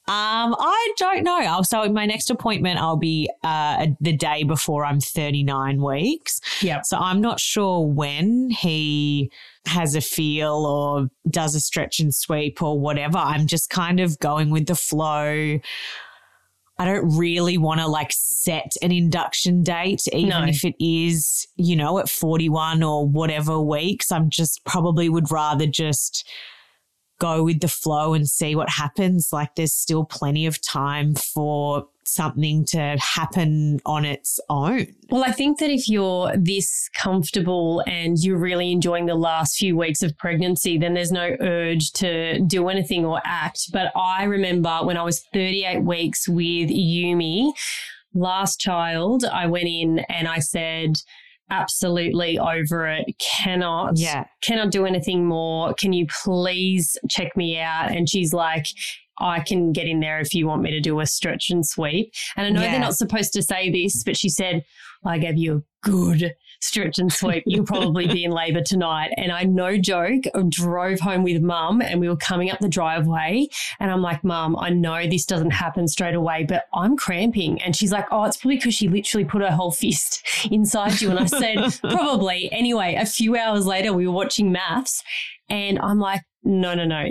Um, I don't know. I'll, so my next appointment, I'll be uh, the day before I'm 39 weeks. Yep. So I'm not sure when he has a feel or does a stretch and sweep or whatever. I'm just kind of going with the flow. I don't really want to like set an induction date, even No. if it is, you know, at 41 or whatever weeks. I'm just probably would rather just go with the flow and see what happens. Like there's still plenty of time for something to happen on its own. Well, I think that if you're this comfortable and you're really enjoying the last few weeks of pregnancy, then there's no urge to do anything or act. But I remember when I was 38 weeks with Yumi, last child, I went in and I said, absolutely over it. Cannot, Yeah. cannot do anything more. Can you please check me out? And she's like, I can get in there if you want me to do a stretch and sweep. And I know Yeah. they're not supposed to say this, but she said, I gave you a good stretch and sweep. You'll probably be in labor tonight. And I, no joke, drove home with mum and we were coming up the driveway. And I'm like, Mum, I know this doesn't happen straight away, but I'm cramping. And she's like, Oh, it's probably because she literally put her whole fist inside you. And I said, Probably. Anyway, a few hours later, we were watching MAFS and I'm like, no, no, no.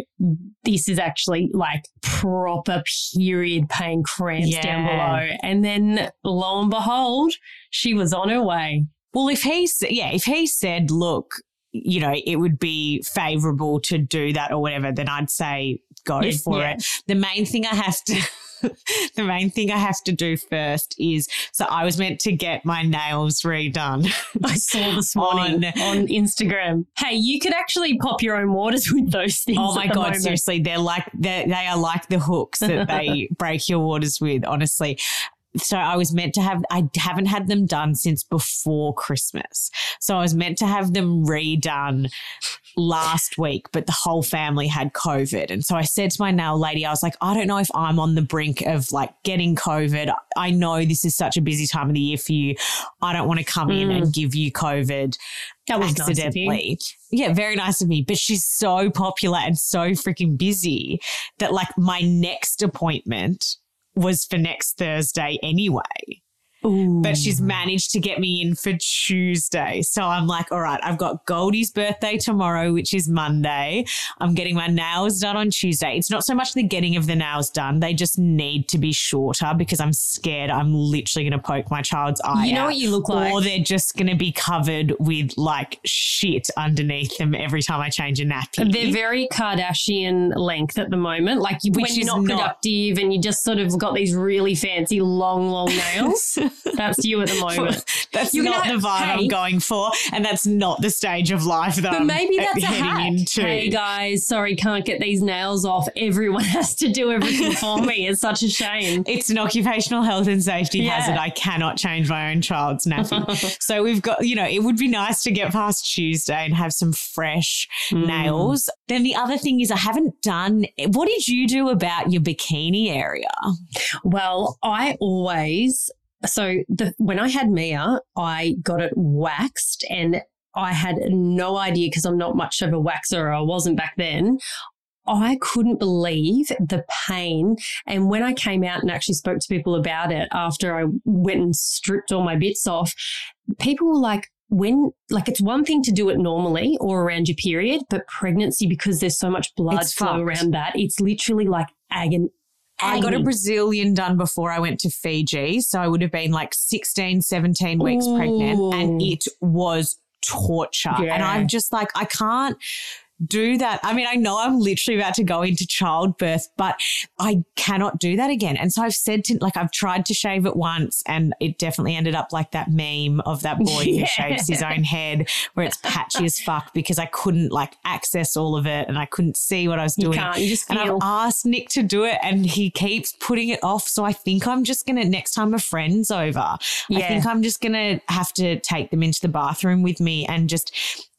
This is actually like proper period pain cramps down below. And then lo and behold, she was on her way. Well, if he, yeah, if he said, look, you know, it would be favorable to do that or whatever, then I'd say go Yes, for yeah. it. The main thing I have to, the main thing I have to do first is, so I was meant to get my nails redone. I saw this morning on, On- Instagram. Hey, you could actually pop your own waters with those things. Oh my god! moment. Seriously, they're like they they are like the hooks that they break your waters with. Honestly. So I was meant to have I haven't had them done since before Christmas. So I was meant to have them redone last week, but the whole family had COVID. And so I said to my nail lady, I was like, I don't know if I'm on the brink of like getting COVID. I know this is such a busy time of the year for you. I don't want to come in Mm. and give you COVID that was nice accidentally. yeah, very nice of me. But she's so popular and so freaking busy that like my next appointment was for next Thursday anyway. Ooh. But she's managed to get me in for Tuesday. So I'm like, all right, I've got Goldie's birthday tomorrow, which is Monday. I'm getting my nails done on Tuesday. It's not so much the getting of the nails done, they just need to be shorter because I'm scared I'm literally going to poke my child's eye You know out what you look like? or they're just going to be covered with like shit underneath them every time I change a nappy. They're very Kardashian length at the moment. Like you, when Which you're is not, not- productive and you just sort of got these really fancy long, long nails. That's you at the moment. that's You're not gonna- the vibe hey. I'm going for, and that's not the stage of life that But I'm maybe uh, that's a heading hack. into. Hey guys, sorry, can't get these nails off. Everyone has to do everything for me. It's such a shame. It's an occupational health and safety Yeah. hazard. I cannot change my own child's nappy. so we've got, you know, it would be nice to get past Tuesday and have some fresh Mm. nails. Then the other thing is I haven't done what did you do about your bikini area? Well, I always so the when I had Mia, I got it waxed and I had no idea because I'm not much of a waxer. I wasn't back then. I couldn't believe the pain. And when I came out and actually spoke to people about it after I went and stripped all my bits off, people were like, when, like, it's one thing to do it normally or around your period, but pregnancy, because there's so much blood It's flow fucked. around that, it's literally like agony. I got a Brazilian done before I went to Fiji. So I would have been like 16, 17 weeks pregnant, and it was torture. And I'm just like, I can't do that. I mean, I know I'm literally about to go into childbirth, but I cannot do that again. And so I've said to, like, I've tried to shave it once and it definitely ended up like that meme of that boy yeah. who shaves his own head where it's patchy as fuck because I couldn't like access all of it and I couldn't see what I was doing. You can't, you just feel. And I've asked Nick to do it and he keeps putting it off. So I think I'm just going to, next time a friend's over, yeah. I think I'm just going to have to take them into the bathroom with me and just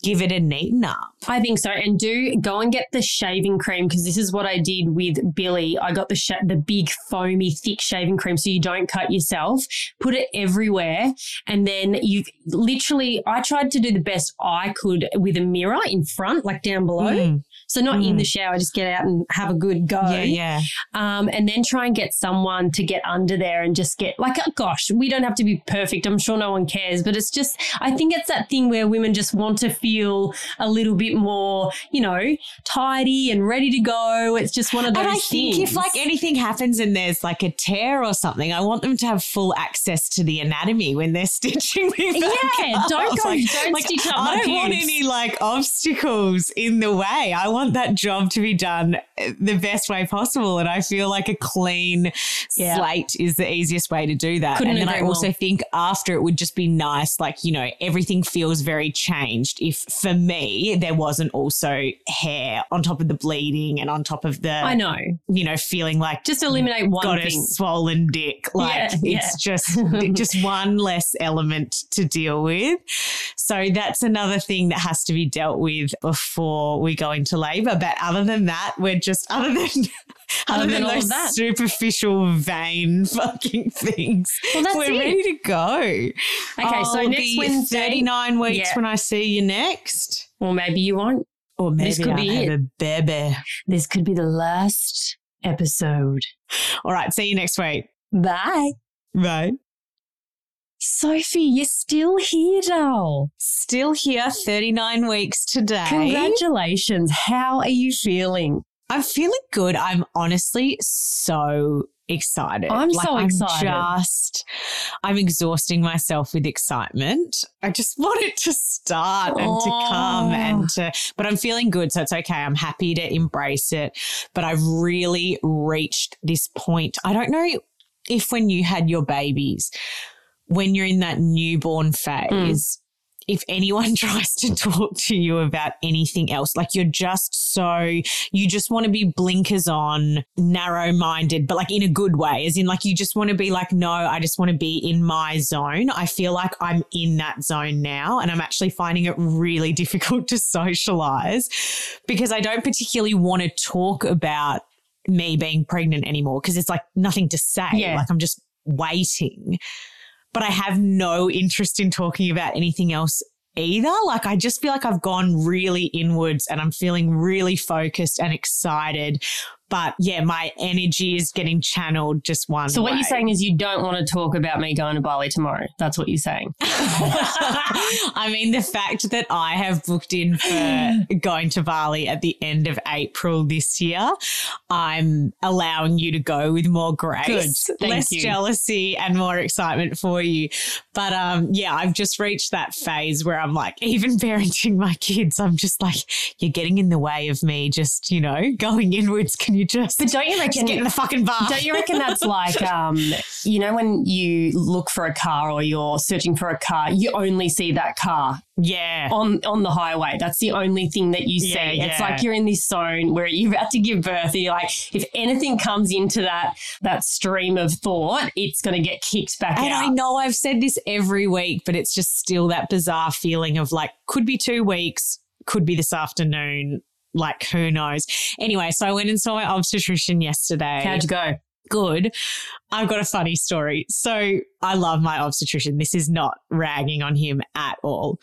give it a neaten up. I think so. And do go and get the shaving cream because this is what I did with Billy. I got the sh- the big foamy thick shaving cream so you don't cut yourself. Put it everywhere and then you literally I tried to do the best I could with a mirror in front like down below. Mm. So not mm. in the mm. shower, just get out and have a good go. Yeah, yeah. Um, and then try and get someone to get under there and just get like, oh, gosh, we don't have to be perfect. I'm sure no one cares, but it's just, I think it's that thing where women just want to feel a little bit more, you know, tidy and ready to go. It's just one of those. And I think if like anything happens and there's like a tear or something, I want them to have full access to the anatomy when they're stitching me. yeah, up. don't go, like, don't like, stitch up. I don't want any like obstacles in the way. I want that job to be done the best way possible. And I feel like a clean yeah. slate is the easiest way to do that. Couldn't and then I also well. think after it would just be nice, like, you know, everything feels very changed. If for me, there wasn't also hair on top of the bleeding and on top of the, I know, you know, feeling like just eliminate one got thing. a swollen dick. Like yeah, it's yeah. just, just one less element to deal with. So that's another thing that has to be dealt with before we go into labor. But other than that, we're just other than other, other than, than those that. superficial vain fucking things. Well, we're it. ready to go. Okay, oh, so next Wednesday, thirty nine weeks yeah. when I see you next. Or maybe you won't. Or maybe this could I'll be have it. a baby. This could be the last episode. All right, see you next week. Bye. Bye. Sophie, you're still here, doll. Still here, 39 weeks today. Congratulations. How are you feeling? I'm feeling good. I'm honestly so excited. I'm like, so excited. I'm just, I'm exhausting myself with excitement. I just want it to start and to come and to, but I'm feeling good. So it's okay. I'm happy to embrace it. But I've really reached this point. I don't know if when you had your babies, when you're in that newborn phase, mm. if anyone tries to talk to you about anything else, like you're just so, you just want to be blinkers on, narrow minded, but like in a good way, as in like you just want to be like, no, I just want to be in my zone. I feel like I'm in that zone now and I'm actually finding it really difficult to socialize because I don't particularly want to talk about me being pregnant anymore because it's like nothing to say. Yeah. Like I'm just waiting but I have no interest in talking about anything else either. Like I just feel like I've gone really inwards and I'm feeling really focused and excited but yeah, my energy is getting channeled just one. So what way. you're saying is you don't want to talk about me going to Bali tomorrow. That's what you're saying. I mean, the fact that I have booked in for going to Bali at the end of April this year, I'm allowing you to go with more grace, less you. jealousy, and more excitement for you. But um, yeah, I've just reached that phase where I'm like, even parenting my kids, I'm just like, you're getting in the way of me just, you know, going inwards. Can you just? But don't you reckon? get in the fucking bar. Don't you reckon that's like, um, you know, when you look for a car or you're searching for a car, you only see that car. Yeah. On on the highway. That's the only thing that you see. Yeah, it's like you're in this zone where you're about to give birth and you're like, if anything comes into that that stream of thought, it's gonna get kicked back and out. I know I've said this every week, but it's just still that bizarre feeling of like, could be two weeks, could be this afternoon like who knows. Anyway, so I went and saw my obstetrician yesterday. How'd you go? Good. I've got a funny story. So I love my obstetrician. This is not ragging on him at all.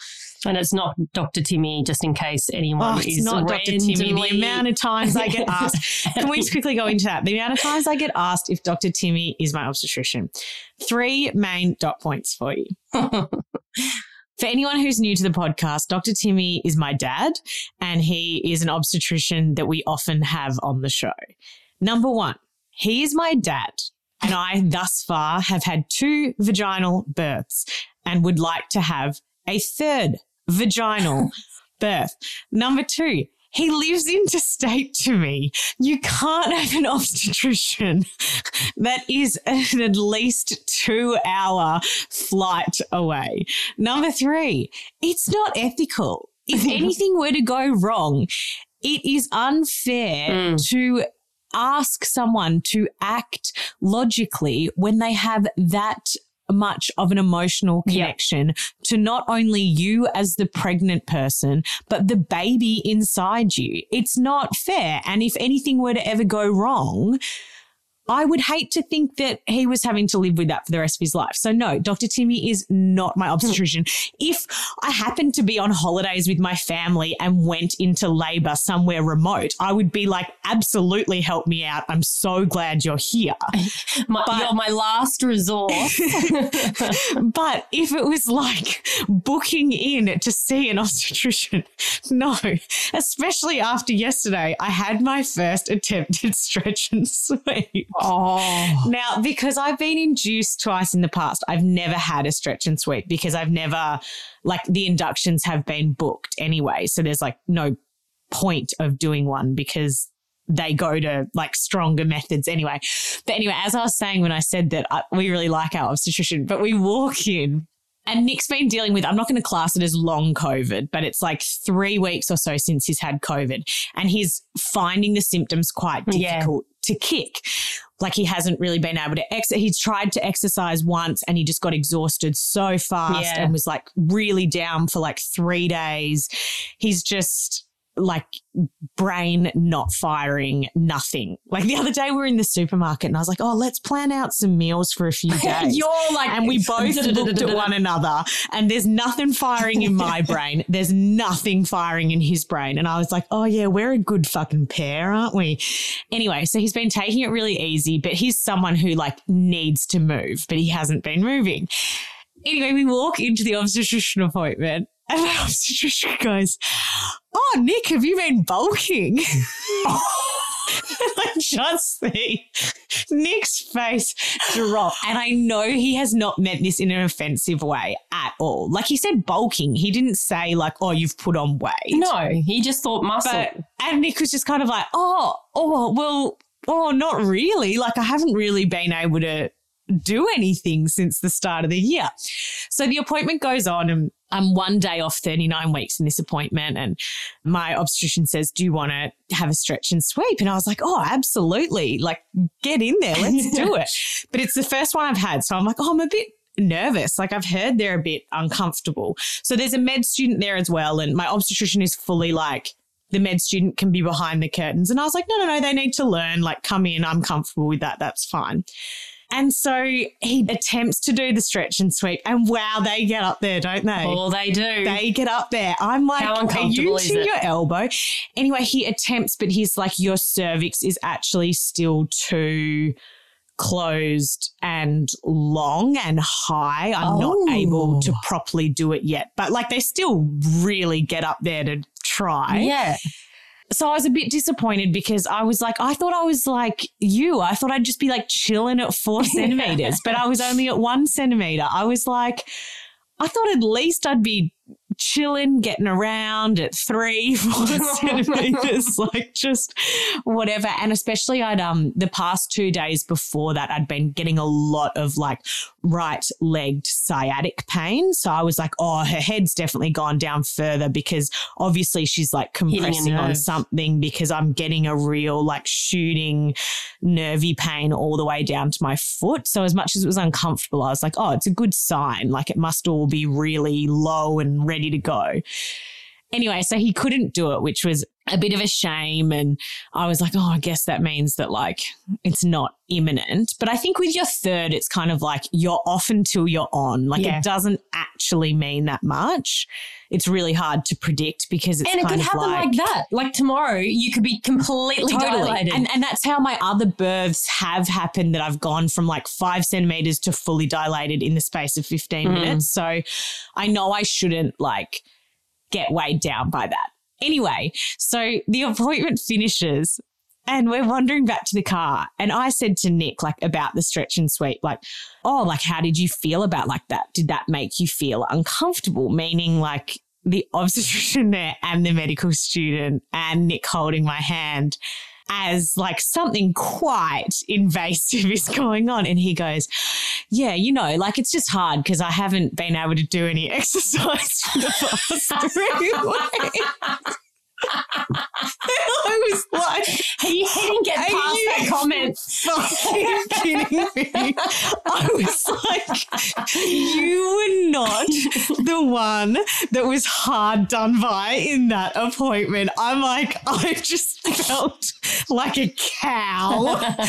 And it's not Dr. Timmy, just in case anyone oh, is not Dr. Timmy. The amount of times I get asked. Can we just quickly go into that? The amount of times I get asked if Dr. Timmy is my obstetrician. Three main dot points for you. For anyone who's new to the podcast, Dr. Timmy is my dad, and he is an obstetrician that we often have on the show. Number one, he is my dad, and I thus far have had two vaginal births and would like to have a third vaginal birth. Number two, he lives interstate to me. You can't have an obstetrician that is an at least two hour flight away. Number three, it's not ethical. If anything were to go wrong, it is unfair Mm. to ask someone to act logically when they have that much of an emotional Yeah. connection to not only you as the pregnant person, but the baby inside you. It's not fair. And if anything were to ever go wrong, I would hate to think that he was having to live with that for the rest of his life. So, no, Dr. Timmy is not my obstetrician. if I happened to be on holidays with my family and went into labor somewhere remote, I would be like, absolutely help me out. I'm so glad you're here. My, But- you're my last resort. but if it was like booking in to see an obstetrician, no, especially after yesterday, I had my first attempted stretch and sweep. Oh. Now, because I've been induced twice in the past, I've never had a stretch and sweep because I've never, like, the inductions have been booked anyway. So there's like no point of doing one because they go to like stronger methods anyway. But anyway, as I was saying when I said that I, we really like our obstetrician, but we walk in and Nick's been dealing with, I'm not going to class it as long COVID, but it's like three weeks or so since he's had COVID. And he's finding the symptoms quite difficult to kick. Like he hasn't really been able to exit. He's tried to exercise once and he just got exhausted so fast Yeah. and was like really down for like three days. He's just like brain not firing, nothing. Like the other day we were in the supermarket and I was like, oh, let's plan out some meals for a few days. You're like, and we both looked at one another and there's nothing firing in my brain. There's nothing firing in his brain. And i was like oh yeah we're a good fucking pair aren't we? Anyway so he's been taking it really easy but he's someone who like needs to move but he hasn't been moving. Anyway we walk into the obstetrician appointment. And my obstetrician goes oh nick have you been bulking I just see Nick's face drop. And I know he has not meant this in an offensive way at all. Like he said bulking. He didn't say like, oh, you've put on weight. No, he just thought muscle. But and Nick was just kind of like, oh, oh, well, oh, not really. Like I haven't really been able to do anything since the start of the year. So the appointment goes on and I'm one day off 39 weeks in this appointment. And my obstetrician says, Do you want to have a stretch and sweep? And I was like, Oh, absolutely. Like, get in there. Let's do it. But it's the first one I've had. So I'm like, Oh, I'm a bit nervous. Like I've heard they're a bit uncomfortable. So there's a med student there as well. And my obstetrician is fully like, the med student can be behind the curtains. And I was like, no, no, no, they need to learn. Like, come in. I'm comfortable with that. That's fine. And so he attempts to do the stretch and sweep. And wow, they get up there, don't they? All they do. They get up there. I'm like, How uncomfortable are you is to it? your elbow? Anyway, he attempts, but he's like, your cervix is actually still too closed and long and high. I'm Oh. not able to properly do it yet. But like they still really get up there to try. yeah. So I was a bit disappointed because I was like, I thought I was like you. I thought I'd just be like chilling at four centimeters, but I was only at one centimeter. I was like, I thought at least I'd be chilling, getting around at three, four centimeters, like just whatever. And especially I'd um the past two days before that, I'd been getting a lot of like right legged sciatic pain. So I was like, oh, her head's definitely gone down further because obviously she's like compressing on something because I'm getting a real like shooting nervy pain all the way down to my foot. So as much as it was uncomfortable, I was like, oh, it's a good sign. Like it must all be really low and ready to go. Anyway, so he couldn't do it, which was a bit of a shame. And I was like, oh, I guess that means that like it's not imminent. But I think with your third, it's kind of like you're off until you're on. Like Yeah. it doesn't actually mean that much. It's really hard to predict because it's And it could happen like, that. Like tomorrow, you could be completely dilated. And, and that's how my other births have happened that I've gone from like five centimeters to fully dilated in the space of 15 Mm. minutes. So I know I shouldn't like get weighed down by that. Anyway, so the appointment finishes and we're wandering back to the car. And I said to Nick, like, about the stretch and sweep, like, oh, like, how did you feel about like that? Did that make you feel uncomfortable? Meaning, like, the obstetrician there and the medical student and Nick holding my hand as like something quite invasive is going on. And he goes, Yeah, you know, like it's just hard because I haven't been able to do any exercise for the past three weeks. I was like, he, didn't get past that comment. Fucking kidding me? I was like, you were not the one that was hard done by in that appointment. I'm like, I just felt like a cow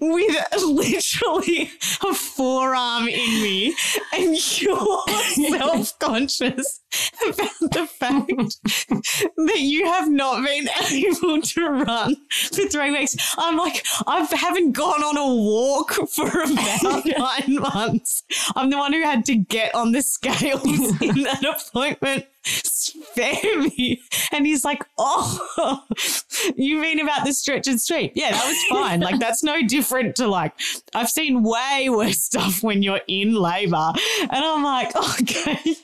with literally a forearm in me, and you're self conscious about the fact that you have not been able to run for three weeks. I'm like, I haven't gone on a walk for about nine months. I'm the one who had to get on the scales in that appointment. Spare me. And he's like, Oh, you mean about the stretch and sweep? Yeah, that was fine. Like, that's no different to like, I've seen way worse stuff when you're in labor. And I'm like, Okay,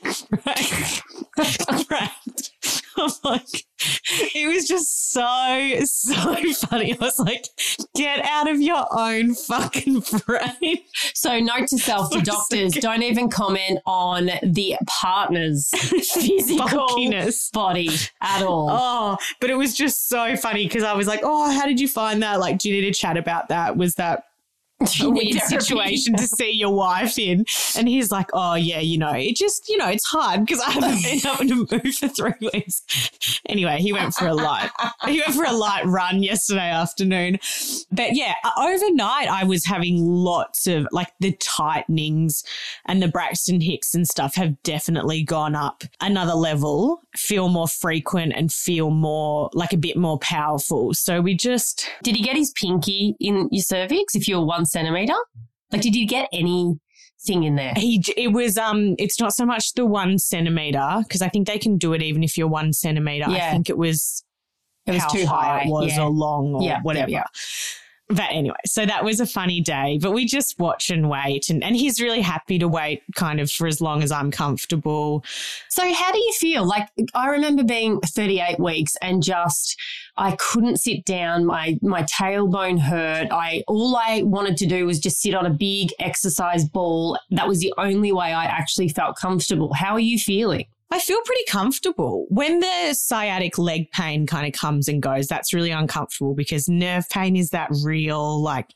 great. great. I'm like, it was just so, so funny. I was like, get out of your own fucking brain. So, note to self to doctors don't even comment on the partner's physical Bulkiness. body at all. Oh, but it was just so funny because I was like, oh, how did you find that? Like, do you need to chat about that? Was that a weird situation to see your wife in. And he's like, oh, yeah, you know, it just, you know, it's hard because I haven't been able to move for three weeks. Anyway, he went for a light, he went for a light run yesterday afternoon. But yeah, overnight I was having lots of like the tightenings and the Braxton Hicks and stuff have definitely gone up another level, feel more frequent and feel more like a bit more powerful. So we just, Did he get his pinky in your cervix if you're one centimeter? Like, did you get anything in there? He it was um it's not so much the one centimeter because I think they can do it even if you're one centimeter. Yeah. I think it was It was how too high. it was yeah. or long or yeah, whatever. yeah. But anyway, so that was a funny day. But we just watch and wait, and and he's really happy to wait, kind of for as long as I'm comfortable. So, how do you feel? Like, I remember being 38 weeks and just, I couldn't sit down. My my tailbone hurt. I all I wanted to do was just sit on a big exercise ball. That was the only way I actually felt comfortable. How are you feeling? I feel pretty comfortable. When the sciatic leg pain kind of comes and goes, that's really uncomfortable because nerve pain is that real, like,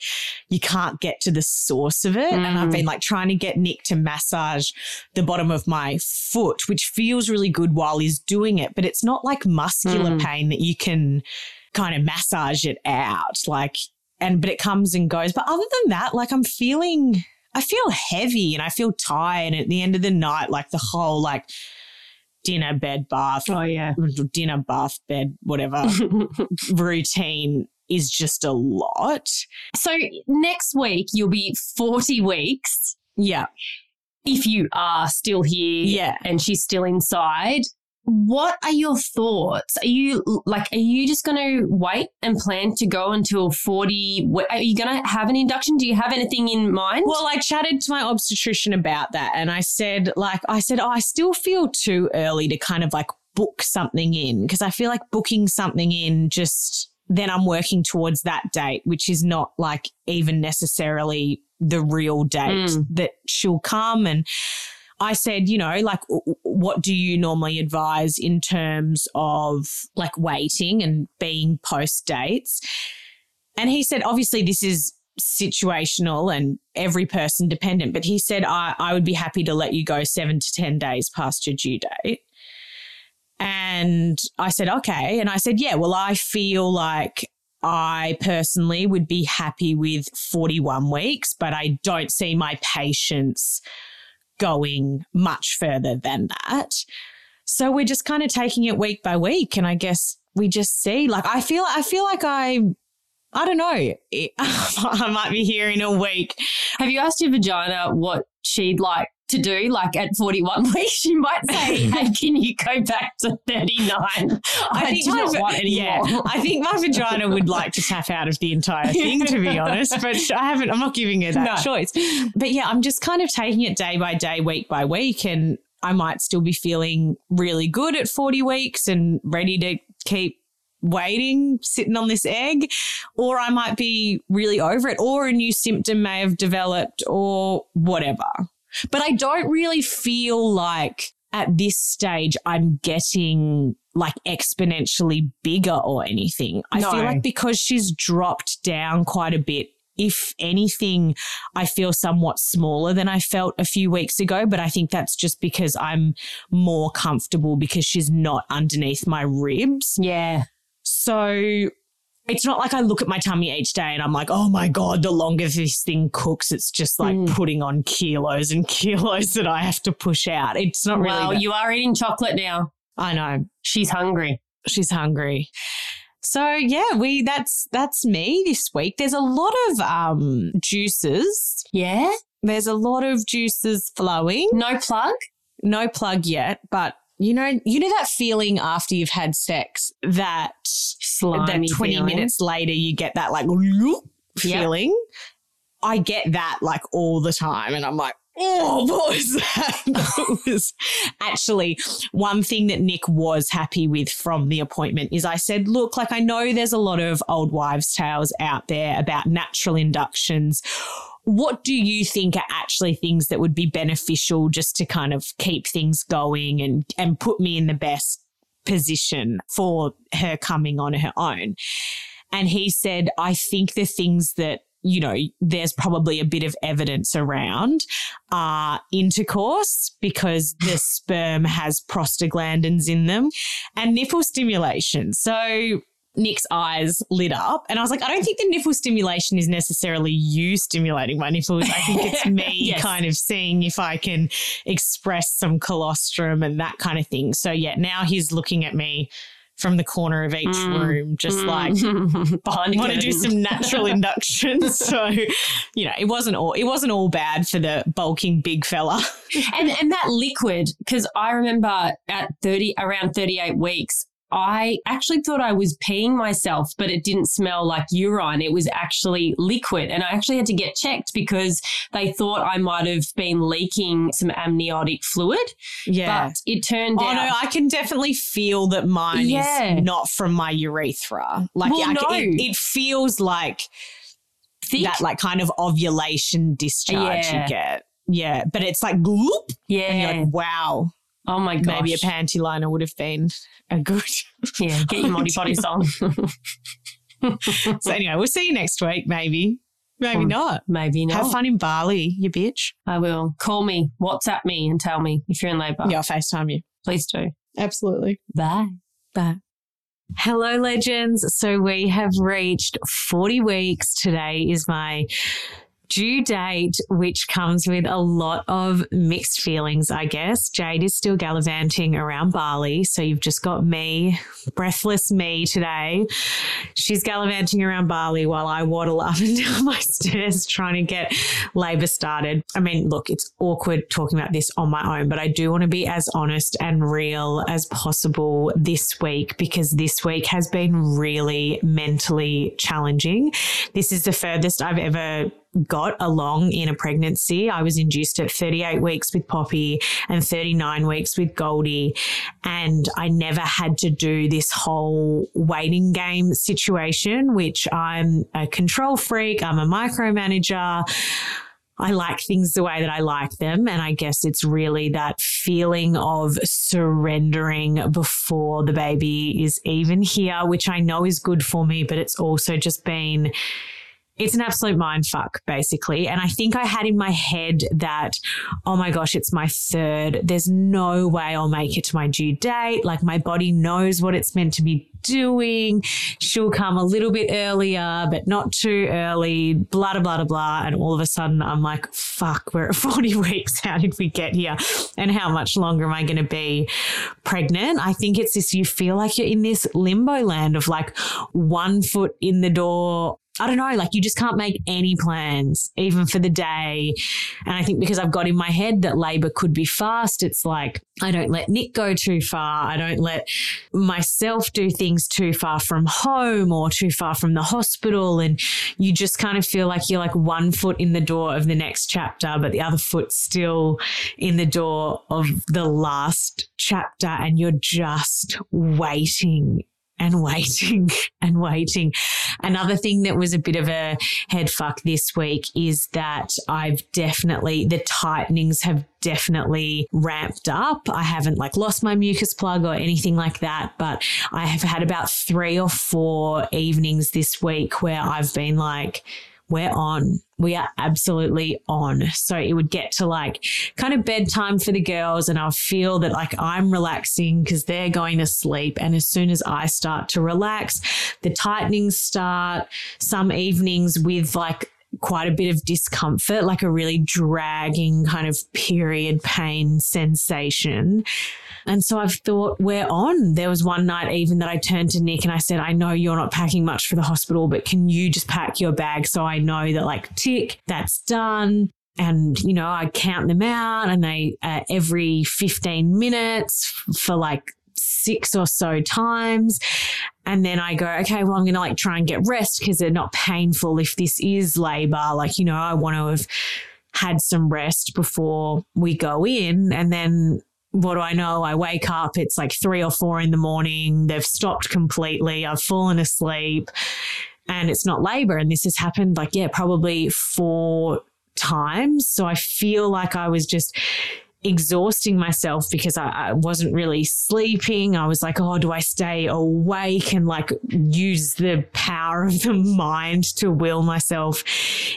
you can't get to the source of it. And I've Mm. been like trying to get Nick to massage the bottom of my foot, which feels really good while he's doing it, but it's not like muscular Mm. pain that you can kind of massage it out. Like, and, but it comes and goes. But other than that, like, I'm feeling, I feel heavy and I feel tired. And at the end of the night, like, the whole, like, dinner, bed, bath, Oh, yeah. dinner, bath, bed, whatever routine is just a lot. so, next week, you'll be 40 weeks Yeah. if you are still here Yeah. and she's still inside. What are your thoughts? Are you like, are you just going to wait and plan to go until 40? Are you going to have an induction? Do you have anything in mind? Well, I chatted to my obstetrician about that and I said, like, I said, oh, I still feel too early to kind of like book something in because I feel like booking something in just then I'm working towards that date, which is not like even necessarily the real date Mm. that she'll come. And I said, you know, like, what do you normally advise in terms of like waiting and being post dates? And he said, obviously, this is situational and every person dependent, but he said, I, I would be happy to let you go seven to 10 days past your due date. And I said, okay. And I said, yeah, well, I feel like I personally would be happy with 41 weeks, but I don't see my patients going much further than that. So we're just kind of taking it week by week. And I guess we just see, like, I feel, I feel like I, I don't know. I might be here in a week. have you asked your vagina what she'd like to do? Like at 41 weeks, she might say, hey, can you go back to 39? I, think do my not want any yeah. I think my vagina would like to tap out of the entire thing, to be honest. But I haven't. I'm not giving her that No. choice. But yeah, I'm just kind of taking it day by day, week by week, and I might still be feeling really good at 40 weeks and ready to keep waiting, sitting on this egg, or I might be really over it, or a new symptom may have developed, or whatever. But I don't really feel like at this stage I'm getting like exponentially bigger or anything. I No. feel like because she's dropped down quite a bit. If anything, I feel somewhat smaller than I felt a few weeks ago, but I think that's just because I'm more comfortable because she's not underneath my ribs. Yeah. So it's not like I look at my tummy each day and I'm like, oh my God, the longer this thing cooks, it's just like Mm. putting on kilos and kilos that I have to push out. It's not really. well, that- you are eating chocolate now. I know She's hungry. she's hungry. So yeah, we that's that's me this week. There's a lot of um juices. Yeah. There's a lot of juices flowing. No plug. No plug yet, but you know, you know that feeling after you've had sex that Slimy that 20 feeling. minutes later you get that like loop Yep. feeling. I get that like all the time and I'm like, oh, what was that? That was actually one thing that Nick was happy with from the appointment is I said, look, like I know there's a lot of old wives' tales out there about natural inductions. What do you think are actually things that would be beneficial just to kind of keep things going and, and put me in the best position for her coming on her own? And he said, I think the things that, you know, there's probably a bit of evidence around are intercourse because the sperm has prostaglandins in them and nipple stimulation. So Nick's eyes lit up. And I was like, I don't think the nipple stimulation is necessarily you stimulating my nipples. I think it's me Yes. kind of seeing if I can express some colostrum and that kind of thing. So, yeah, now he's looking at me from the corner of each Mm. room, just Mm. like, behind want to do some natural induction. So, you know, it wasn't all it wasn't all bad for the bulking big fella. and and that liquid because I remember at thirty around thirty eight weeks. I actually thought I was peeing myself, but it didn't smell like urine. It was actually liquid. And I actually had to get checked because they thought I might have been leaking some amniotic fluid. Yeah. But it turned Oh out. no, I can definitely feel that mine Yeah. is not from my urethra. Like, Well, I- no. it, it feels like thick. that, like kind of ovulation discharge Yeah. you get. Yeah, but it's like gloop, and yeah. you're like, wow, oh my gosh. maybe a panty liner would have been a good. Yeah. Get your Potty song. so anyway, we'll see you next week. Maybe, maybe Hmm. not. maybe not. Have fun in Bali, you bitch. I will. Call me, WhatsApp me, and tell me if you're in labour. Yeah, I'll FaceTime you. Please do. Absolutely. Bye. Bye. Hello, legends. So we have reached 40 weeks. Today is my due date, which comes with a lot of mixed feelings, I guess. Jade is still gallivanting around Bali. So you've just got me, breathless me today. She's gallivanting around Bali while I waddle up and down my stairs trying to get labor started. I mean, look, it's awkward talking about this on my own, but I do want to be as honest and real as possible this week because this week has been really mentally challenging. This is the furthest I've ever got along in a pregnancy. I was induced at 38 weeks with Poppy and 39 weeks with Goldie. And I never had to do this whole waiting game situation, which I'm a control freak. I'm a micromanager. I like things the way that I like them. And I guess it's really that feeling of surrendering before the baby is even here, which I know is good for me, but it's also just been it's an absolute mind fuck, basically. And I think I had in my head that, oh my gosh, it's my third. There's no way I'll make it to my due date. Like my body knows what it's meant to be doing. She'll come a little bit earlier, but not too early, blah, blah, blah, blah. And all of a sudden I'm like, fuck, we're at 40 weeks. How did we get here? And how much longer am I going to be pregnant? I think it's this, you feel like you're in this limbo land of like one foot in the door I don't know, like you just can't make any plans, even for the day. And I think because I've got in my head that labor could be fast, it's like I don't let Nick go too far. I don't let myself do things too far from home or too far from the hospital. And you just kind of feel like you're like one foot in the door of the next chapter, but the other foot still in the door of the last chapter. And you're just waiting and waiting and waiting. Another thing that was a bit of a head fuck this week is that I've definitely, the tightenings have definitely ramped up. I haven't like lost my mucus plug or anything like that, but I have had about three or four evenings this week where I've been like, we're on. We are absolutely on. So it would get to like kind of bedtime for the girls, and I'll feel that like I'm relaxing because they're going to sleep. And as soon as I start to relax, the tightenings start. Some evenings with like quite a bit of discomfort, like a really dragging kind of period pain sensation. And so I've thought, we're on. There was one night even that I turned to Nick and I said, I know you're not packing much for the hospital, but can you just pack your bag so I know that, like, tick, that's done and you know i count them out? And they uh, every 15 minutes for like six or so times. And then i go okay well i'm gonna like try and get rest because they're not painful if this is labor like you know i want to have had some rest before we go in. And then what do I know? I wake up, it's like three or four in the morning. They've stopped completely. I've fallen asleep and it's not labor. And this has happened like, yeah, probably four times. So I feel like I was just exhausting myself because I, I, wasn't really sleeping. I was like, oh, do I stay awake and like use the power of the mind to will myself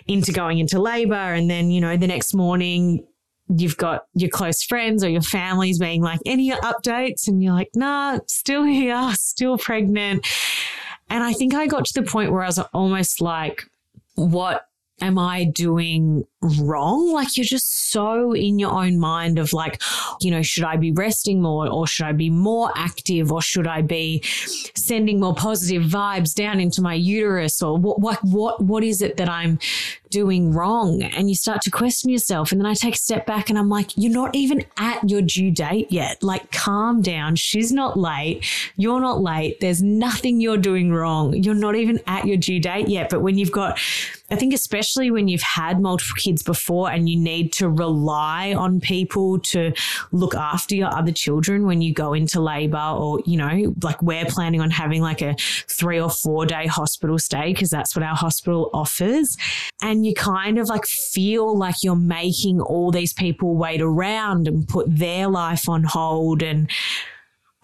into going into labor? And then, you know, the next morning, you've got your close friends or your families being like, any updates? And you're like, nah, still here, still pregnant. And I think I got to the point where I was almost like, what am I doing wrong? Like you're just so in your own mind of like, you know, should I be resting more or should I be more active or should I be sending more positive vibes down into my uterus or what what what what is it that I'm doing wrong? And you start to question yourself. And then I take a step back and I'm like, you're not even at your due date yet. Like calm down. She's not late. You're not late. There's nothing you're doing wrong. You're not even at your due date yet. But when you've got I think especially when you've had multiple kids before and you need to rely on people to look after your other children when you go into labor or, you know, like we're planning on having like a three or four day hospital stay because that's what our hospital offers. And you kind of like feel like you're making all these people wait around and put their life on hold and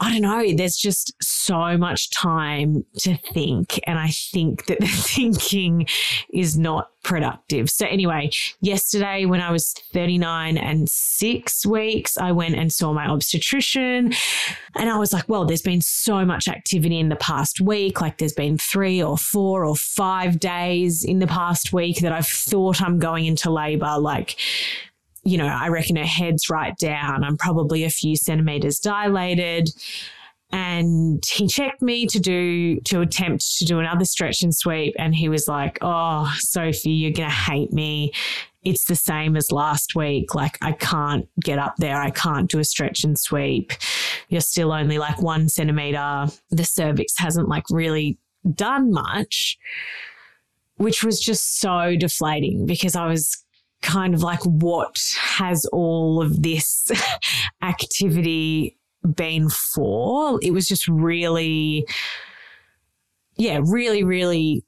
I don't know, there's just so much time to think. And I think that the thinking is not productive. So, anyway, yesterday when I was 39 and six weeks, I went and saw my obstetrician. And I was like, well, there's been so much activity in the past week. Like, there's been three or four or five days in the past week that I've thought I'm going into labor. Like, you know, I reckon her head's right down. I'm probably a few centimeters dilated. And he checked me to do, to attempt to do another stretch and sweep. And he was like, Oh, Sophie, you're going to hate me. It's the same as last week. Like, I can't get up there. I can't do a stretch and sweep. You're still only like one centimeter. The cervix hasn't like really done much, which was just so deflating because I was kind of like what has all of this activity been for? It was just really, yeah, really, really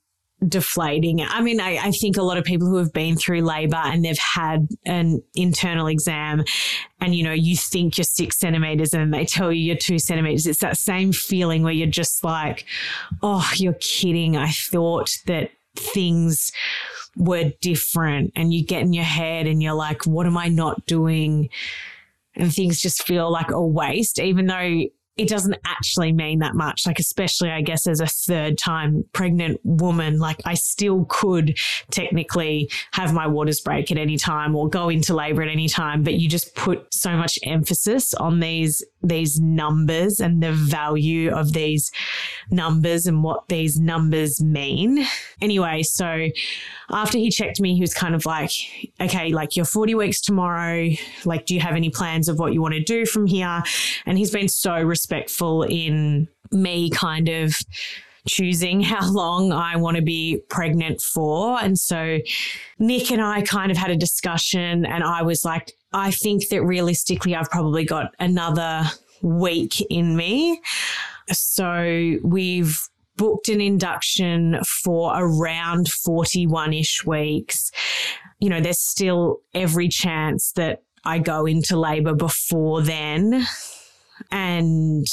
deflating. I mean, I, I, think a lot of people who have been through labor and they've had an internal exam and, you know, you think you're six centimeters and they tell you you're two centimeters. It's that same feeling where you're just like, oh, you're kidding. I thought that things were different and you get in your head and you're like, what am I not doing? And things just feel like a waste, even though it doesn't actually mean that much. Like, especially, I guess, as a third time pregnant woman, like I still could technically have my waters break at any time or go into labor at any time. But you just put so much emphasis on these these numbers and the value of these numbers and what these numbers mean. Anyway, so after he checked me, he was kind of like, okay, like you're 40 weeks tomorrow. Like, do you have any plans of what you want to do from here? And he's been so respectful in me kind of choosing how long I want to be pregnant for. And so Nick and I kind of had a discussion, and I was like, I think that realistically, I've probably got another week in me. So we've booked an induction for around 41 ish weeks. You know, there's still every chance that I go into labor before then. And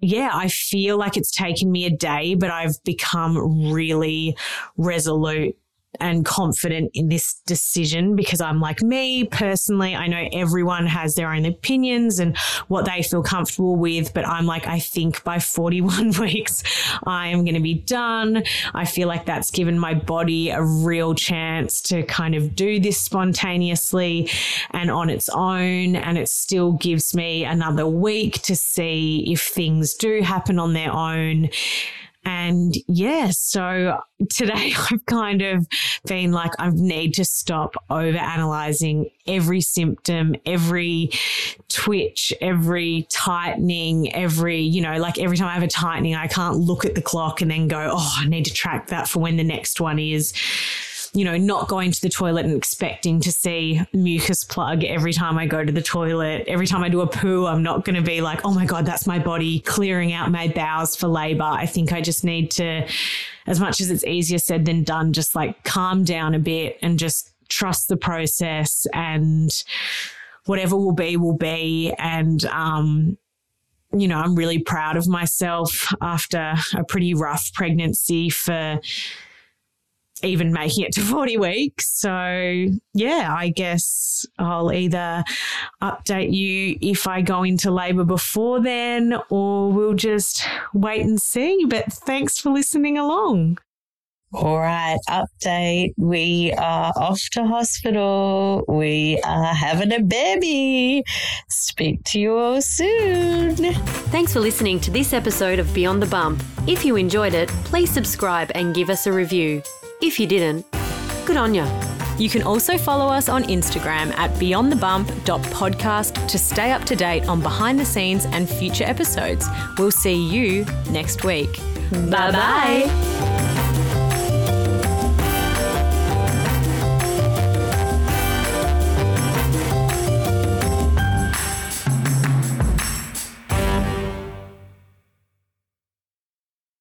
yeah, I feel like it's taken me a day, but I've become really resolute and confident in this decision because I'm like me personally. I know everyone has their own opinions and what they feel comfortable with, but I'm like, I think by 41 weeks, I am going to be done. I feel like that's given my body a real chance to kind of do this spontaneously and on its own. And it still gives me another week to see if things do happen on their own and yeah, so today I've kind of been like, I need to stop over analyzing every symptom, every twitch, every tightening, every, you know, like every time I have a tightening, I can't look at the clock and then go, oh, I need to track that for when the next one is you know, not going to the toilet and expecting to see mucus plug every time I go to the toilet. Every time I do a poo, I'm not going to be like, oh my God, that's my body clearing out my bowels for labor. I think I just need to, as much as it's easier said than done, just like calm down a bit and just trust the process and whatever will be, will be. And, um, you know, I'm really proud of myself after a pretty rough pregnancy for even making it to 40 weeks. So, yeah, I guess I'll either update you if I go into labor before then, or we'll just wait and see. But thanks for listening along. All right, update. We are off to hospital. We are having a baby. Speak to you all soon. Thanks for listening to this episode of Beyond the Bump. If you enjoyed it, please subscribe and give us a review. If you didn't, good on you. You can also follow us on Instagram at beyondthebump.podcast to stay up to date on behind the scenes and future episodes. We'll see you next week. Bye bye.